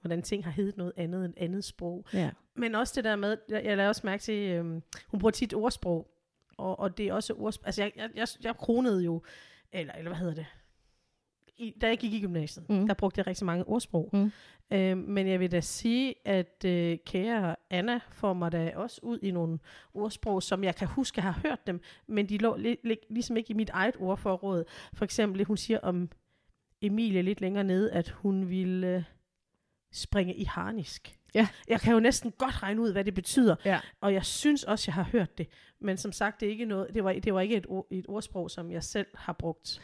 hvordan ting har heddet noget andet end andet sprog. Ja. Men også det der med, jeg, jeg lader også mærke til, øh, hun bruger tit ordsprog, og, og det er også ordsprog. Altså, jeg, jeg, jeg, jeg kronede jo, eller, eller hvad hedder det? I, da jeg gik i gymnasiet, mm. der brugte jeg rigtig mange ordsprog. Mm. Øh, men jeg vil da sige, at øh, kære Anna får mig da også ud i nogle ordsprog, som jeg kan huske, jeg har hørt dem, men de lå li- li- ligesom ikke i mit eget ordforråd. For eksempel, hun siger om Emilie lidt længere nede, at hun ville øh, springe i harnisk. Ja. Jeg kan jo næsten godt regne ud, hvad det betyder, Ja. og jeg synes også, jeg har hørt det. Men som sagt, det, er ikke noget, det, var, det var ikke et, ord, et ordsprog, som jeg selv har brugt.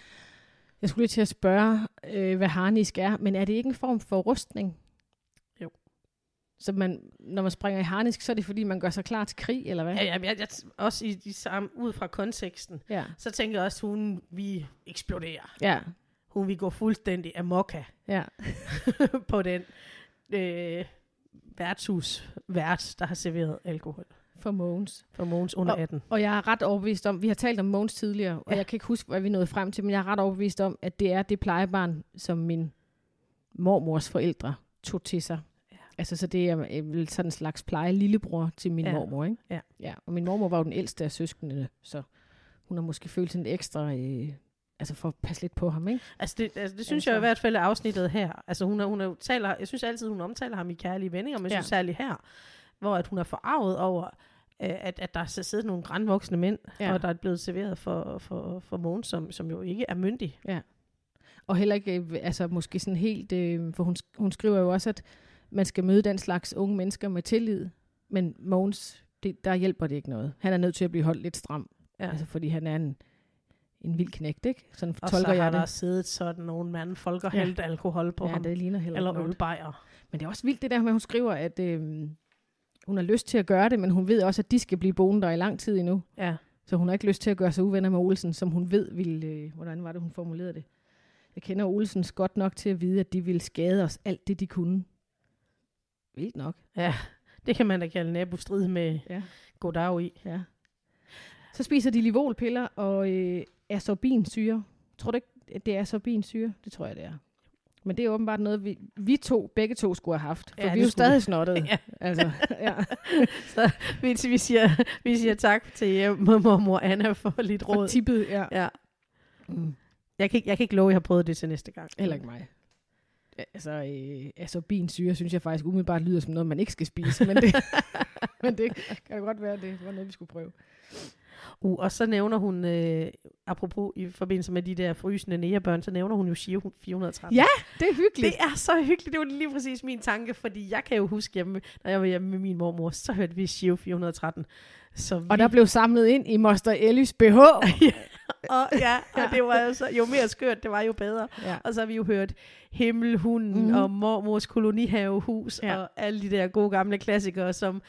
Jeg skulle lige til at spørge, øh, hvad harnisk er, men er det ikke en form for rustning? Jo. Så man, når man springer i harnisk, så er det fordi, man gør sig klar til krig, eller hvad? Ja, jeg, jeg, jeg, også i de samme, ud fra konteksten, Ja. så tænker jeg også, at hun vi eksploderer. Ja. Hun vil gå fuldstændig amokka ja. på den. øh, værtshus vært, der har serveret alkohol For Mogens. for Mogens under 18. Og jeg er ret overbevist om, vi har talt om Mogens tidligere, og Ja. jeg kan ikke huske, hvad vi nåede frem til, men jeg er ret overbevist om, at det er det plejebarn, som min mormors forældre tog til sig. Ja. Altså, så det er øh, vel sådan en slags pleje lillebror til min Ja. mormor, ikke? Ja. ja. Og min mormor var jo den ældste af søskendene, så hun har måske følt sådan ekstra, øh, altså for at passe lidt på ham, ikke? Altså det, altså det synes Altså- jeg i hvert fald er afsnittet her. Altså hun, er, hun er, taler, jeg synes altid, hun omtaler ham i kærlige vendinger, men jeg Ja. synes særligt her, hvor at hun er forarvet over, øh, at, at der er siddet nogle grænvoksne mænd, Ja. ja. og der er blevet serveret for, for, for Mogens, som, som jo ikke er myndig. Og heller ikke, øh, altså måske sådan helt, øh, for hun, hun skriver jo også, at man skal møde den slags unge mennesker med tillid, men Mogens, det, der hjælper det ikke noget. Han er nødt til at blive holdt lidt stram, Ja. altså fordi han er en, en vild knægt, ikke? Sådan og tolker så har jeg der det. siddet sådan nogle mand, folk og hældt alkohol på ja, ham. det ligner heller Eller ølbejer. Men det er også vildt det der med, hun skriver, at øh, hun har lyst til at gøre det, men hun ved også, at de skal blive boende der i lang tid endnu. Ja. Så hun har ikke lyst til at gøre sig uvenner med Olsen, som hun ved ville... Øh, hvordan var det, hun formulerede det? Jeg kender Olsens godt nok til at vide, at de ville skade os alt det, de kunne. Vildt nok. ja, det kan man da kalde nabostrid med Ja. goddag i. ja. Så spiser de livolpiller og øh, asorbinsyre. Tror du ikke, det er asorbinsyre? Det tror jeg, det er. Men det er åbenbart noget, vi, vi to, begge to skulle have haft. For Ja, vi er det jo stadig snottede. Ja. Altså, ja. Vi, vi, siger, vi siger tak til mormor Anna for lidt For råd. tippet, ja. Ja. Mm. Jeg kan, ikke, jeg kan ikke love, at jeg har prøvet det til næste gang. Heller ikke mig. Altså, øh, asorbinsyre synes jeg faktisk umiddelbart lyder som noget, man ikke skal spise. Men det, men det kan da godt være, at det var noget, vi skulle prøve. Uh, og så nævner hun, øh, apropos i forbindelse med de der frysende nærebørn, så nævner hun jo Shio 413. Ja, Det er hyggeligt. Det er så hyggeligt. Det var lige præcis min tanke, fordi jeg kan jo huske hjemme, da jeg var hjemme med min mormor, så hørte vi Shio 413. Så vi, Og der blev samlet ind i Moster Ellys BH. og, ja, og det var jo, så, jo mere skørt, det var jo bedre. ja. Og så har vi jo hørt Himmelhunden mm. og Mormors kolonihavehus Ja. ja. og alle de der gode gamle klassikere, som,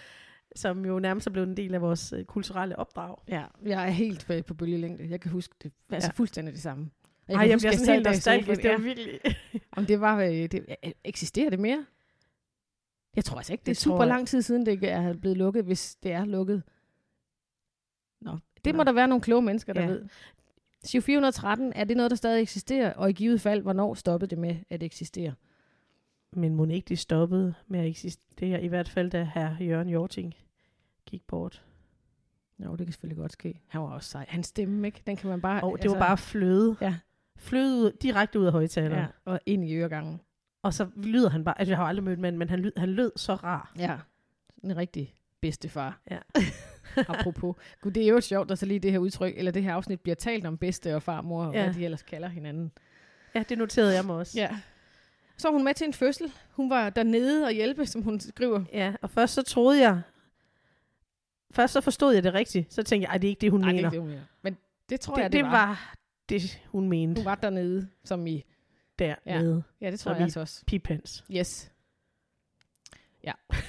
som jo nærmest er blevet en del af vores øh, kulturelle opdrag. ja, jeg er helt på, på bølgelængde. Jeg kan huske det. Altså Ja. fuldstændig det samme. Og Ej, kan jeg huske, bliver sådan helt nostalgisk. Det var virkelig... Om det var, øh, det, eksisterer det mere? Jeg tror altså ikke, det er Det tror super jeg. lang tid siden, det er blevet lukket, hvis det er lukket. Nå, det må Nå. der være nogle kloge mennesker, der Ja. ved. Siv 413, er det noget, der stadig eksisterer? Og i givet fald, hvornår stoppede det med at eksistere? Men må ikke det stoppede med at eksistere, i hvert fald da herr Jørgen Jorting gik bort. Jo, det kan selvfølgelig godt ske. Han var også sej. Hans stemme, ikke? Den kan man bare... Og det var bare fløde. Ja. Fløde ud, direkte ud af højtaleren. Ja, og ind i øregangen. Og så lyder han bare, altså jeg har aldrig mødt mand, men han, lyd, han lød så rar. Ja, en rigtig bedstefar. Ja. Apropos. Gud, det er jo sjovt, at så lige det her udtryk, eller det her afsnit bliver talt om bedste og farmor, og Ja. hvad de ellers kalder hinanden. Ja, det noterede jeg mig også. Ja. Så var hun med til en fødsel. Hun var dernede og hjælpe, som hun skriver. ja og først så troede jeg, først så forstod jeg det rigtigt. Så tænkte jeg, ej, det er ikke det, hun det mener. er ikke det, hun mener. Men det tror det, jeg, det, det var det, hun mente Hun var dernede, som i... dernede. Ja, det tror Som jeg altså også. Pipens. Yes.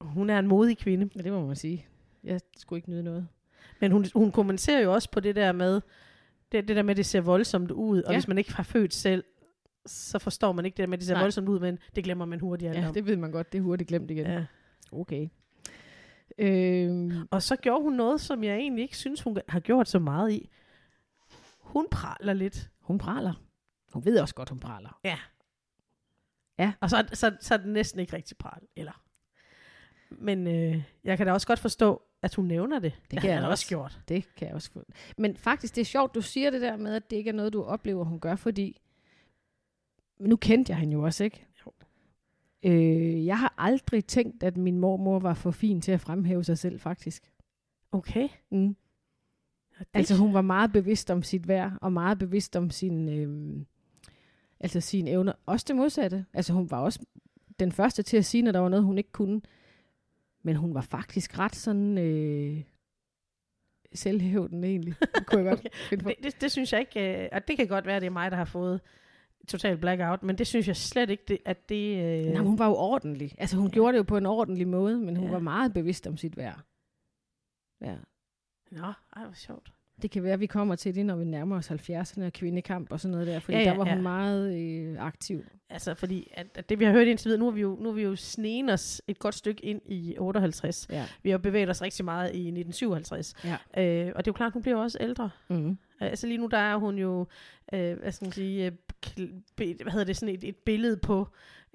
Hun er en modig kvinde. Ja, det må man sige. Jeg skulle ikke nyde noget. Men hun, hun kommenterer jo også på det der med, det, det der med, at det ser voldsomt ud, og Ja. hvis man ikke har født selv, så forstår man ikke det der med, at det ser Nej. voldsomt ud, men det glemmer man hurtigt Ja, om. det ved man godt. Det er hurtigt glemt igen. Ja. Okay. Øhm, Og så gjorde hun noget, som jeg egentlig ikke synes, hun har gjort så meget i. Hun praler lidt. hun praler. Hun ved også godt, hun praler. Og så, så, så er det næsten ikke rigtig pral. Eller. Men øh, jeg kan da også godt forstå, at hun nævner det. Det kan jeg han også. også gjort. Det kan jeg også. Men faktisk, det er sjovt, du siger det der med, at det ikke er noget, du oplever, hun gør, fordi nu kendte jeg hende jo også, ikke? Jo. Øh, jeg har aldrig tænkt, at min mormor var for fin til at fremhæve sig selv, faktisk. Okay. Mm. Det, Altså hun var meget bevidst om sit værd, og meget bevidst om sin, øh, altså sine evner. Også det modsatte. Altså hun var også den første til at sige, når der var noget, hun ikke kunne. Men hun var faktisk ret sådan øh, selvhævdende egentlig. Det kunne jeg godt Okay. det, det, det synes jeg ikke, øh, og det kan godt være, at det er mig, der har fået total blackout, men det synes jeg slet ikke, det, at det... Øh, Nej, hun var jo ordentlig. Altså hun ja. gjorde det jo på en ordentlig måde, men hun Ja. var meget bevidst om sit værd. Ja. Nå, ej, hvor sjovt. Det kan være, at vi kommer til det, når vi nærmer os 70'erne og kvindekamp og sådan noget der, fordi Ja, ja, der var hun ja. meget øh, aktiv. Altså, fordi at, at det, vi har hørt indtil videre, nu er vi jo, nu er vi jo sneen os et godt stykke ind i 58. Ja. Vi har bevæget os rigtig meget i 1957. Ja. Øh, og det er jo klart, hun bliver også ældre. Mm. Altså lige nu, der er hun jo, øh, hvad skal man sige, øh, hvad hedder det, sådan et, et billede på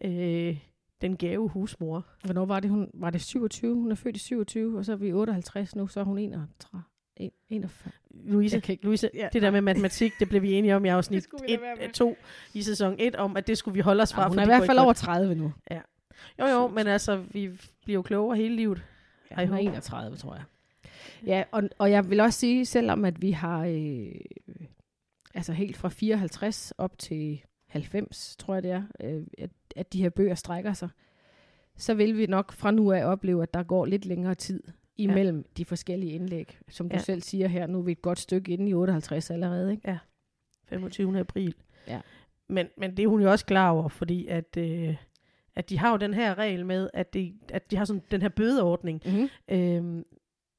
øh, den gave husmor. Hvornår var det? Hun, var det 27? Hun er født i 27, og så er vi 58 nu, så er hun 31. en- 41. Louise, ikke- Louise Ja, det der med matematik, det blev vi enige om i afsnit skulle vi lade være med. 2 i sæson 1, om at det skulle vi holde os fra. Ja, hun er i hvert fald over godt. 30 nu. Jo, jo, men altså, vi bliver jo klogere hele livet. Ja, hun er hope. 31, tror jeg. Ja, og, og jeg vil også sige, selvom at vi har øh, altså helt fra 54 op til 90, tror jeg det er, øh, at, at de her bøger strækker sig, så vil vi nok fra nu af opleve, at der går lidt længere tid imellem ja. de forskellige indlæg. Som du Ja. selv siger her, nu er vi et godt stykke inde i 58 allerede. Ikke? 25. april. Ja. Men, men det er hun jo også klar over, fordi at, øh, at de har jo den her regel med, at de, at de har sådan den her bødeordning. Mm-hmm.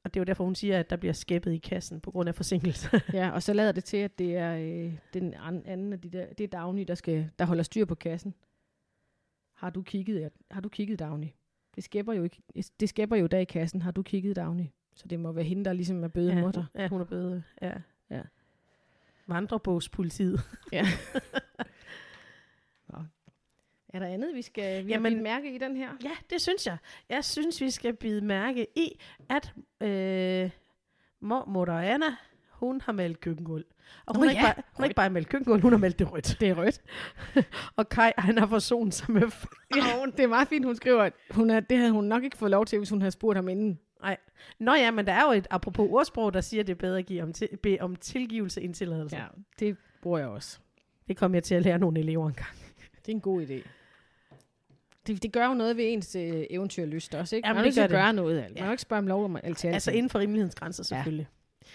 Og det er jo derfor, hun siger, at der bliver skæppet i kassen på grund af forsinkelse. Ja, og så lader det til, at det er øh, den an- anden af de der, det er Dagny, der, skal, der holder styr på kassen. Har du kigget, har du kigget Dagny? Det skæpper jo ikke, det skæpper jo der i kassen. Har du kigget Dagny? Så det må være hende, der ligesom er bøde ja, mutter. ja, hun er bøde. Ja. Ja. Vandrebogspolitiet. Er der andet, vi skal vi Jamen- bidt mærke i den her? Ja, det synes jeg. Jeg synes, vi skal bide mærke i, at øh, mormor og Anna, hun har malet køkkengulv. Og hun, Nå har ikke ja, bare, hun har ikke bare malet køkkengulv, hun har malet det rødt. Det er rødt. Og Kai, han har forsonet sig med farven. det er meget fint, hun skriver, at hun er, det havde hun nok ikke fået lov til, hvis hun havde spurgt ham inden. Nå ja, men der er jo et apropos ordsprog, der siger, at det er bedre at give om, til, bede om tilgivelse end tilladelse. Ja. Ja, det bruger jeg også. Det kom jeg til at lære nogle elever engang. Det er en god idé. Det, det gør jo noget ved ens øh, eventyrlyst også, ikke? Jamen, man det. gøre noget af det. Man Ja. kan ikke spørge om lov om alt Altså inden for rimelighedens grænser Ja. selvfølgelig.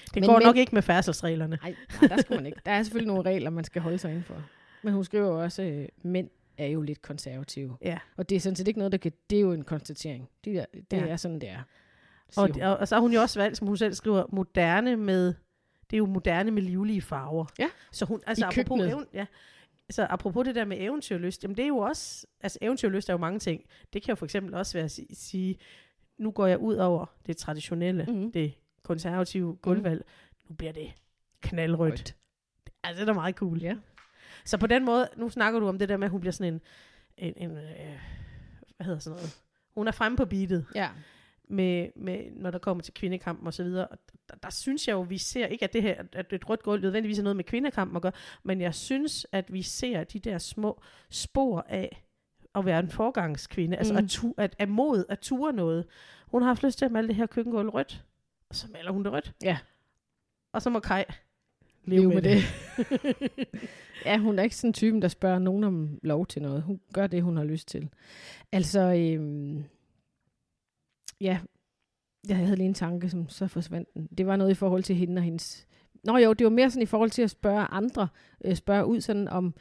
Det Men- går men- nok ikke med færdselsreglerne. Nej, nej, der skal man ikke. Der er selvfølgelig nogle regler, man skal holde sig indenfor. Men hun skriver jo også, at mænd er jo lidt konservative. Ja. Og det er sådan set ikke noget, der kan... Det er jo en konstatering. Det er, det Ja. er sådan, det er. Og, og, og så har hun jo også valgt, som hun selv skriver, moderne med, det er jo moderne med livlige farver. Ja. Så hun, altså I apropos, køkkenet. even, ja, så apropos det der med eventyrlyst, jamen det er jo også, altså eventyrlyst er jo mange ting. Det kan jo for eksempel også være at si- sige, nu går jeg ud over det traditionelle, mm. det konservative gulvvalg. Nu bliver det knaldrødt. Rødt. Altså det er da meget cool. Ja. Så på den måde, nu snakker du om det der med, at hun bliver sådan en, en, en øh, hvad hedder sådan noget, hun er fremme på beatet Ja. Med, med, når der kommer til kvindekampen og så videre. Og der, der synes jeg jo, vi ser, ikke at det her, at et rødt gulv nødvendigvis er noget med kvindekampen at gøre, men jeg synes, at vi ser de der små spor af at være en forgangskvinde, altså Mm. at, tu, at, at mod, at ture noget. Hun har haft lyst til at male det her køkkengulv rødt, og så maler hun det rødt. Ja. Og så må Kai Leve med det. ja, hun er ikke sådan typen, der spørger nogen om lov til noget. Hun gør det, hun har lyst til. Altså, øhm, ja, jeg havde lige en tanke, som så forsvandt den. Det var noget i forhold til hende og hendes... Nå jo, det var mere sådan i forhold til at spørge andre, øh, spørge ud sådan om...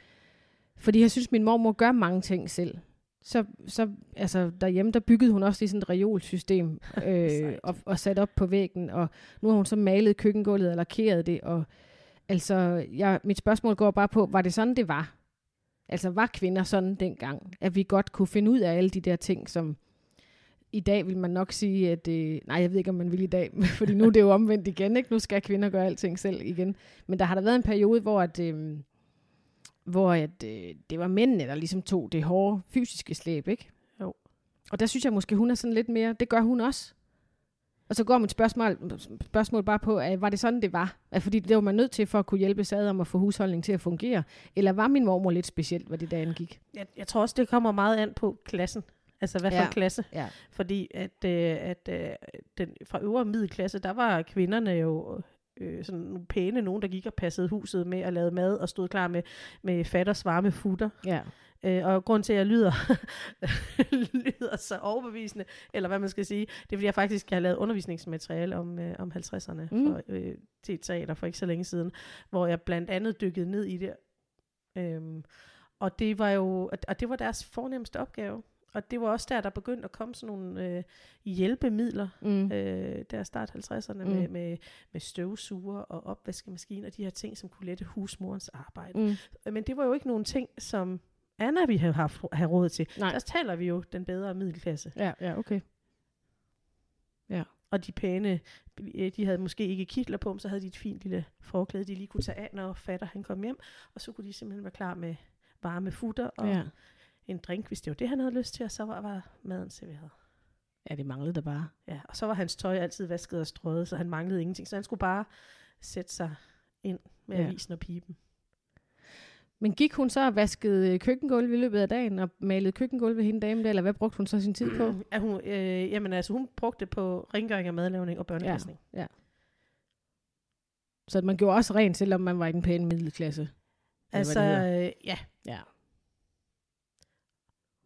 Fordi jeg synes, min mormor gør mange ting selv. Så, så altså, derhjemme, der byggede hun også lige sådan et reolsystem øh, og, og sat op på væggen. Og nu har hun så malet køkkengulvet og lakeret det. Og altså, jeg, mit spørgsmål går bare på, var det sådan, det var? Altså, var kvinder sådan dengang? At vi godt kunne finde ud af alle de der ting, som i dag vil man nok sige, at... Øh, nej, jeg ved ikke, om man vil i dag, fordi nu er det jo omvendt igen, ikke? Nu skal kvinder gøre alting selv igen. Men der har der været en periode, hvor at... Øh, hvor at, øh, det var mændene, der ligesom tog det hårde fysiske slæb, ikke? Jo. Og der synes jeg måske, hun er sådan lidt mere, det gør hun også. Og så går mit spørgsmål, spørgsmål bare på, at var det sådan, det var? At fordi det var man nødt til for at kunne hjælpe sig ad om at få husholdningen til at fungere. Eller var min mormor lidt specielt, hvad det der angik? Jeg, jeg tror også, det kommer meget an på klassen. Altså hvad for Ja. en klasse. Ja. Fordi at, øh, at øh, den, fra øvre middelklasse, der var kvinderne jo øh, sådan nogle pæne, nogen der gik og passede huset med og lavede mad og stod klar med, med fatters varme futter. Ja. Øh, og grund til, at jeg lyder, lyder så overbevisende, eller hvad man skal sige, det er, fordi jeg faktisk har lavet undervisningsmateriale om, øh, om 50'erne Mm. for, øh, til teater for ikke så længe siden, hvor jeg blandt andet dykkede ned i det. Øhm, og det var jo, og det var deres fornemmeste opgave. Og det var også der, der begyndte at komme sådan nogle øh, hjælpemidler, Mm. øh, der start 50'erne, Mm. med, med, med støvsuger og opvaskemaskiner og de her ting, som kunne lette husmorens arbejde. Mm. Men det var jo ikke nogen ting, som Anna vi har haft have råd til. Nej. Der taler vi jo den bedre middelklasse. Ja, ja, okay. Og de pæne, øh, de havde måske ikke kitler på, men så havde de et fint lille forklæde, de lige kunne tage af, når fatter han kom hjem. Og så kunne de simpelthen være klar med varme futter og Ja. Ja. en drink, hvis det var det, han havde lyst til, og så var, var maden serveret. ja, det manglede der bare. Ja, og så var hans tøj altid vasket og strøget, så han manglede ingenting. Så han skulle bare sætte sig ind med Ja. ja. avisen og pipen. Men gik hun så og vaskede køkkengulv i løbet af dagen, og malede køkkengulv ved hende dame der, eller hvad brugte hun så sin tid på? At hun, øh, jamen altså, hun brugte det på rengøring af madlavning og børnepasning. Så man gjorde også rent, selvom man var i den pæne middelklasse. Altså, øh, ja. Ja.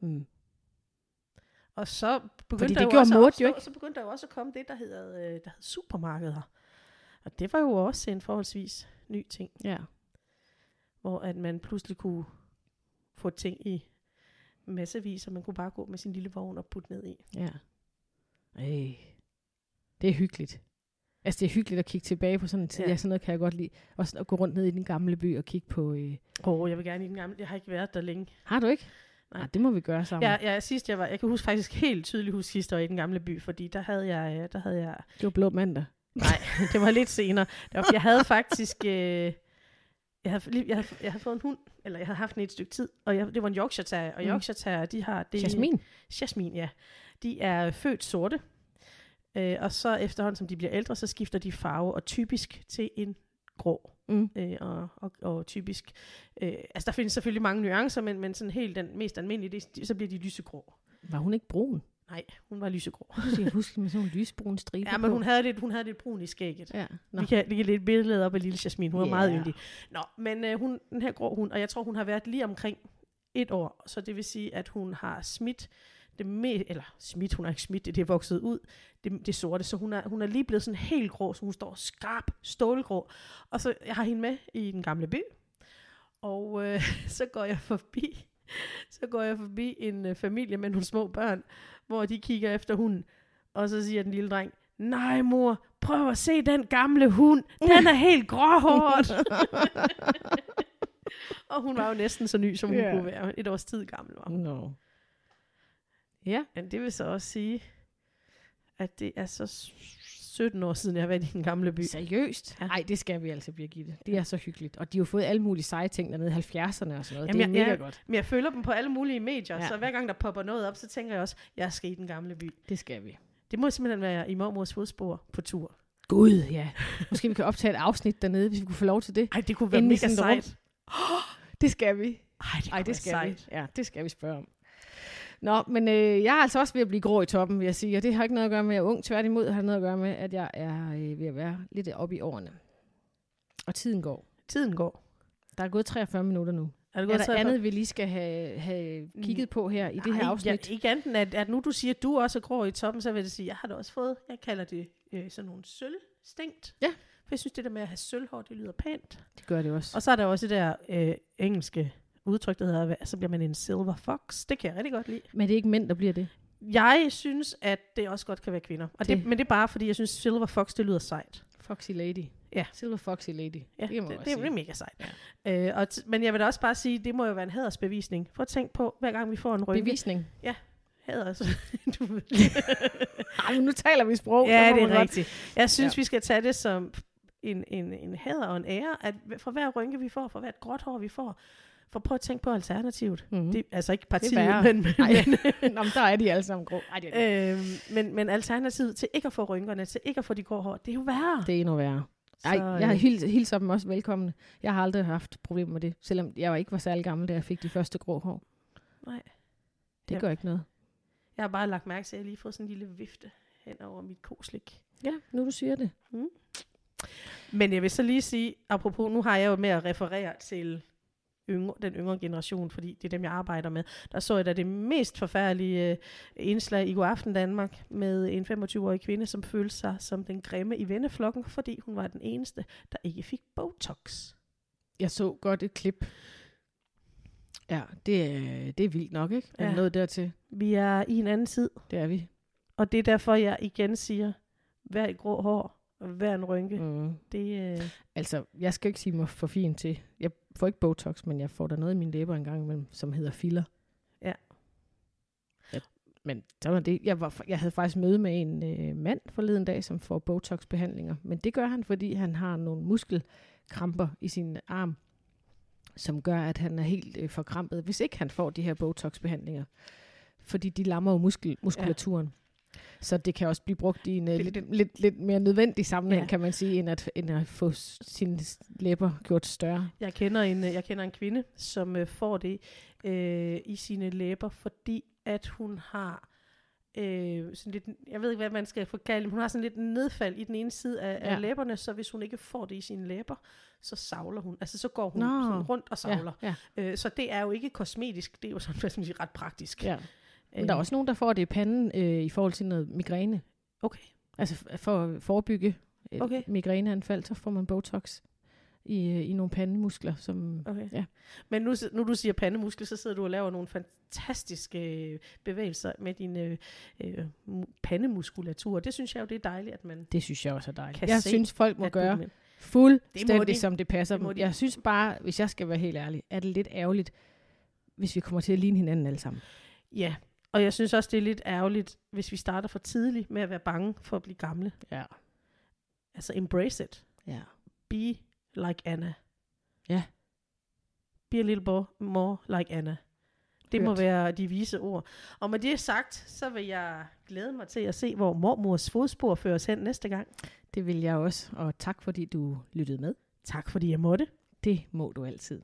Mm. Og så begyndte Fordi der det jo gjorde også Maud jo opstå- ikke. Så begyndte der jo også at komme det, der hedder, øh, der hedder supermarkeder. Og det var jo også en forholdsvis ny ting, Ja. hvor at man pludselig kunne få ting i massevis, og man kunne bare gå med sin lille vogn og putte ned i. Ja. Ej. Det er hyggeligt. Altså, det er hyggeligt at kigge tilbage på sådan en tid. Ja. Ja. sådan noget kan jeg godt lide. Også at gå rundt ned i den gamle by og kigge på... Øh... Åh, oh, jeg vil gerne i den gamle. Jeg har ikke været der længe. Har du ikke? Nej. Nej, det må vi gøre sammen. Ja, ja, sidst jeg var, jeg kan huske faktisk helt tydeligt huske sidst, jeg var i den gamle by, fordi der havde jeg, øh, der havde jeg, Det var blå mandag. nej, det var lidt senere. Det var, jeg havde faktisk, øh, jeg havde, jeg, havde, jeg havde fået en hund, eller jeg havde haft den i et stykke tid, og jeg, det var en Yorkshire Terrier, og Mm. Yorkshire Terrier, de har det, Jasmin. Jasmin, ja. De er født sorte, øh, og så efterhånden, som de bliver ældre, så skifter de farve, og typisk til en grå. Mm. Øh, og, og, og typisk, øh, altså der findes selvfølgelig mange nuancer, men, men sådan helt den mest almindelige, det, så bliver de lysegrå. Var hun ikke brun? Nej, hun var lysegrå. Jeg kan huske med sådan nogle lysbrune striber Ja, men hun havde lidt, hun havde lidt brun i skægget. Ja, Nå. Vi kan lægge lidt billede op af lille Jasmin. Hun var meget yndig. Nå, men øh, hun, den her grå hund, og jeg tror, hun har været lige omkring et år, så det vil sige, at hun har smidt det med, eller smidt, hun har ikke smidt det, det er vokset ud, det, det sorte, så hun er, hun er lige blevet sådan helt grå, så hun står skarp, stålgrå. Og så, jeg har hende med i den gamle by, og øh, så går jeg forbi, så går jeg forbi en øh, familie med nogle små børn, hvor de kigger efter hunden, og så siger den lille dreng, nej mor, prøv at se den gamle hund, den er helt gråhåret. og hun var jo næsten så ny, som hun yeah. kunne være. Et års tid gammel var hun. Nå. Ja, Men det vil så også sige, at det er så s- 17 år siden, jeg har været i den gamle by. seriøst? Ja. Nej, det skal vi altså, Birgitte. Det er så hyggeligt. Og de har jo fået alle mulige seje ting dernede i 70'erne og sådan noget. Jamen, det er jeg- mega jeg- godt. Men jeg følger dem på alle mulige medier, Ja. ja. så hver gang der popper noget op, så tænker jeg også, jeg skal i den gamle by. Det skal vi. Det må simpelthen være i mormors fodspor på tur. Gud, ja. Måske vi kan optage et afsnit dernede, hvis vi kunne få lov til det. Ej, det kunne være mega sejt. Det skal vi. Ej, det, Ej, det skal være vi. sejt. Ja, det skal vi spørge om. Nå, men øh, jeg er altså også ved at blive grå i toppen, vil jeg sige. Og det har ikke noget at gøre med, at jeg er ung. Tværtimod har det noget at gøre med, at jeg er øh, ved at være lidt oppe i årene. Og tiden går. Tiden går. Der er gået 43 minutter nu. Er det Er der andet, vi lige skal have, have kigget på her i det her afsnit? Ja, ikke andet at, at nu du siger, at du også er grå i toppen, så vil jeg sige, at jeg har da også fået, jeg kalder det øh, sådan nogle sølvstængt. Ja. For jeg synes, det der med at have sølvhår, det lyder pænt. Det gør det også. Og så er der også det der øh, engelske udtryk, der hedder, så bliver man en silver fox. Det kan jeg rigtig godt lide. Men det er ikke mænd, der bliver det. Jeg synes, at det også godt kan være kvinder. Og det, Det- men det er bare, fordi jeg synes, silver fox, det lyder sejt. Foxy lady. Ja. Silver Foxy lady. Ja, det man det, det, sige. det er mega sejt. Ja. Øh, og t- men jeg vil da også bare sige, det må jo være en hædersbevisning. Prøv at tænke på, hver gang vi får en rynke. Bevisning. Hæder, altså. du ved. Ej, nu taler vi sprog. ja, må det er godt- rigtigt. Jeg synes, Ja. ja. vi skal tage det som en, en, en hæder og en ære, at for hver rynke, vi får, for hvert gråt hår, vi får, for prøv at tænke på alternativet. Mhm. Mm. Det, altså ikke partiet, men, men, Ej. men, Nå, men der er de alle sammen grå. Ej, det, er, øhm, men, men alternativet til ikke at få rynkerne, til ikke at få de grå hår, det er jo værre. det er endnu værre. Ej, Så, jeg har øh, hils, hilser dem også velkommen. Jeg har aldrig haft problemer med det, selvom jeg ikke var særlig gammel, da jeg fik de første grå hår. Nej. Det Ja. gør ikke noget. Jeg har bare lagt mærke til, at jeg lige fået sådan en lille vifte hen over mit koslik. Ja, nu du siger det. Men jeg vil så lige sige, apropos, nu har jeg jo med at referere til yngre, den yngre generation, fordi det er dem, jeg arbejder med. Der så jeg da det mest forfærdelige øh, indslag i God Aften Danmark med en 25-årig kvinde, som følte sig som den grimme i venneflokken, fordi hun var den eneste, der ikke fik Botox. Jeg så godt et klip. Ja, det er, det er vildt nok, ikke? Er Ja. noget dertil? Vi er i en anden tid, Det er vi. og det er derfor, jeg igen siger, hver et grå hår, og hver en rynke, Mm. det øh, Altså, jeg skal ikke sige mig for fint til. Jeg får ikke Botox, men jeg får der noget i mine læber en gang imellem, som hedder filler. Ja. ja men så var det, jeg, var, jeg havde faktisk møde med en øh, mand forleden dag, som får Botox-behandlinger. Men det gør han, fordi han har nogle muskelkramper i sin arm, som gør, at han er helt øh, forkrampet, hvis ikke han får de her Botox-behandlinger. Fordi de lammer jo muskel, muskulaturen. Ja. Så det kan også blive brugt i en uh, lidt, lidt, lidt mere nødvendig sammenhæng, ja. kan man sige, end at, end at få sine læber gjort større. Jeg kender en, jeg kender en kvinde, som uh, får det uh, i sine læber, fordi at hun har øh, sådan lidt, jeg ved ikke, hvad man skal få kaldt, hun har sådan lidt nedfald i den ene side af, ja. af læberne, så hvis hun ikke får det i sine læber, så savler hun. Altså så går hun sådan rundt og savler. Ja, ja. Øh, så det er jo ikke kosmetisk, det er jo sådan, hvad skal man sige, ret praktisk. Ja. Men der er også nogen, der får det i panden øh, i forhold til noget migræne. Okay. Altså for at forebygge et okay. migræneanfald, så får man Botox i, øh, i nogle pandemuskler. Som, okay. ja. Men nu, nu du siger pandemuskler, så sidder du og laver nogle fantastiske øh, bevægelser med din øh, øh, pandemuskulatur. Det synes jeg jo, det er dejligt, at man Det synes jeg også er dejligt. Jeg se, synes, folk må gøre fuldstændig, det de. som det passer det dem. De. Jeg synes bare, hvis jeg skal være helt ærlig, er det lidt ærgerligt, hvis vi kommer til at ligne hinanden alle sammen. Ja, og jeg synes også, det er lidt ærgerligt, hvis vi starter for tidligt med at være bange for at blive gamle. Ja. Altså embrace it. Ja. Be like Anna. Ja. Be a little more like Anna. Det Hørt. må være de vise ord. Og med det sagt, så vil jeg glæde mig til at se, hvor mormors fodspor fører os hen næste gang. Det vil jeg også, og tak fordi du lyttede med. Tak fordi jeg måtte. Det må du altid.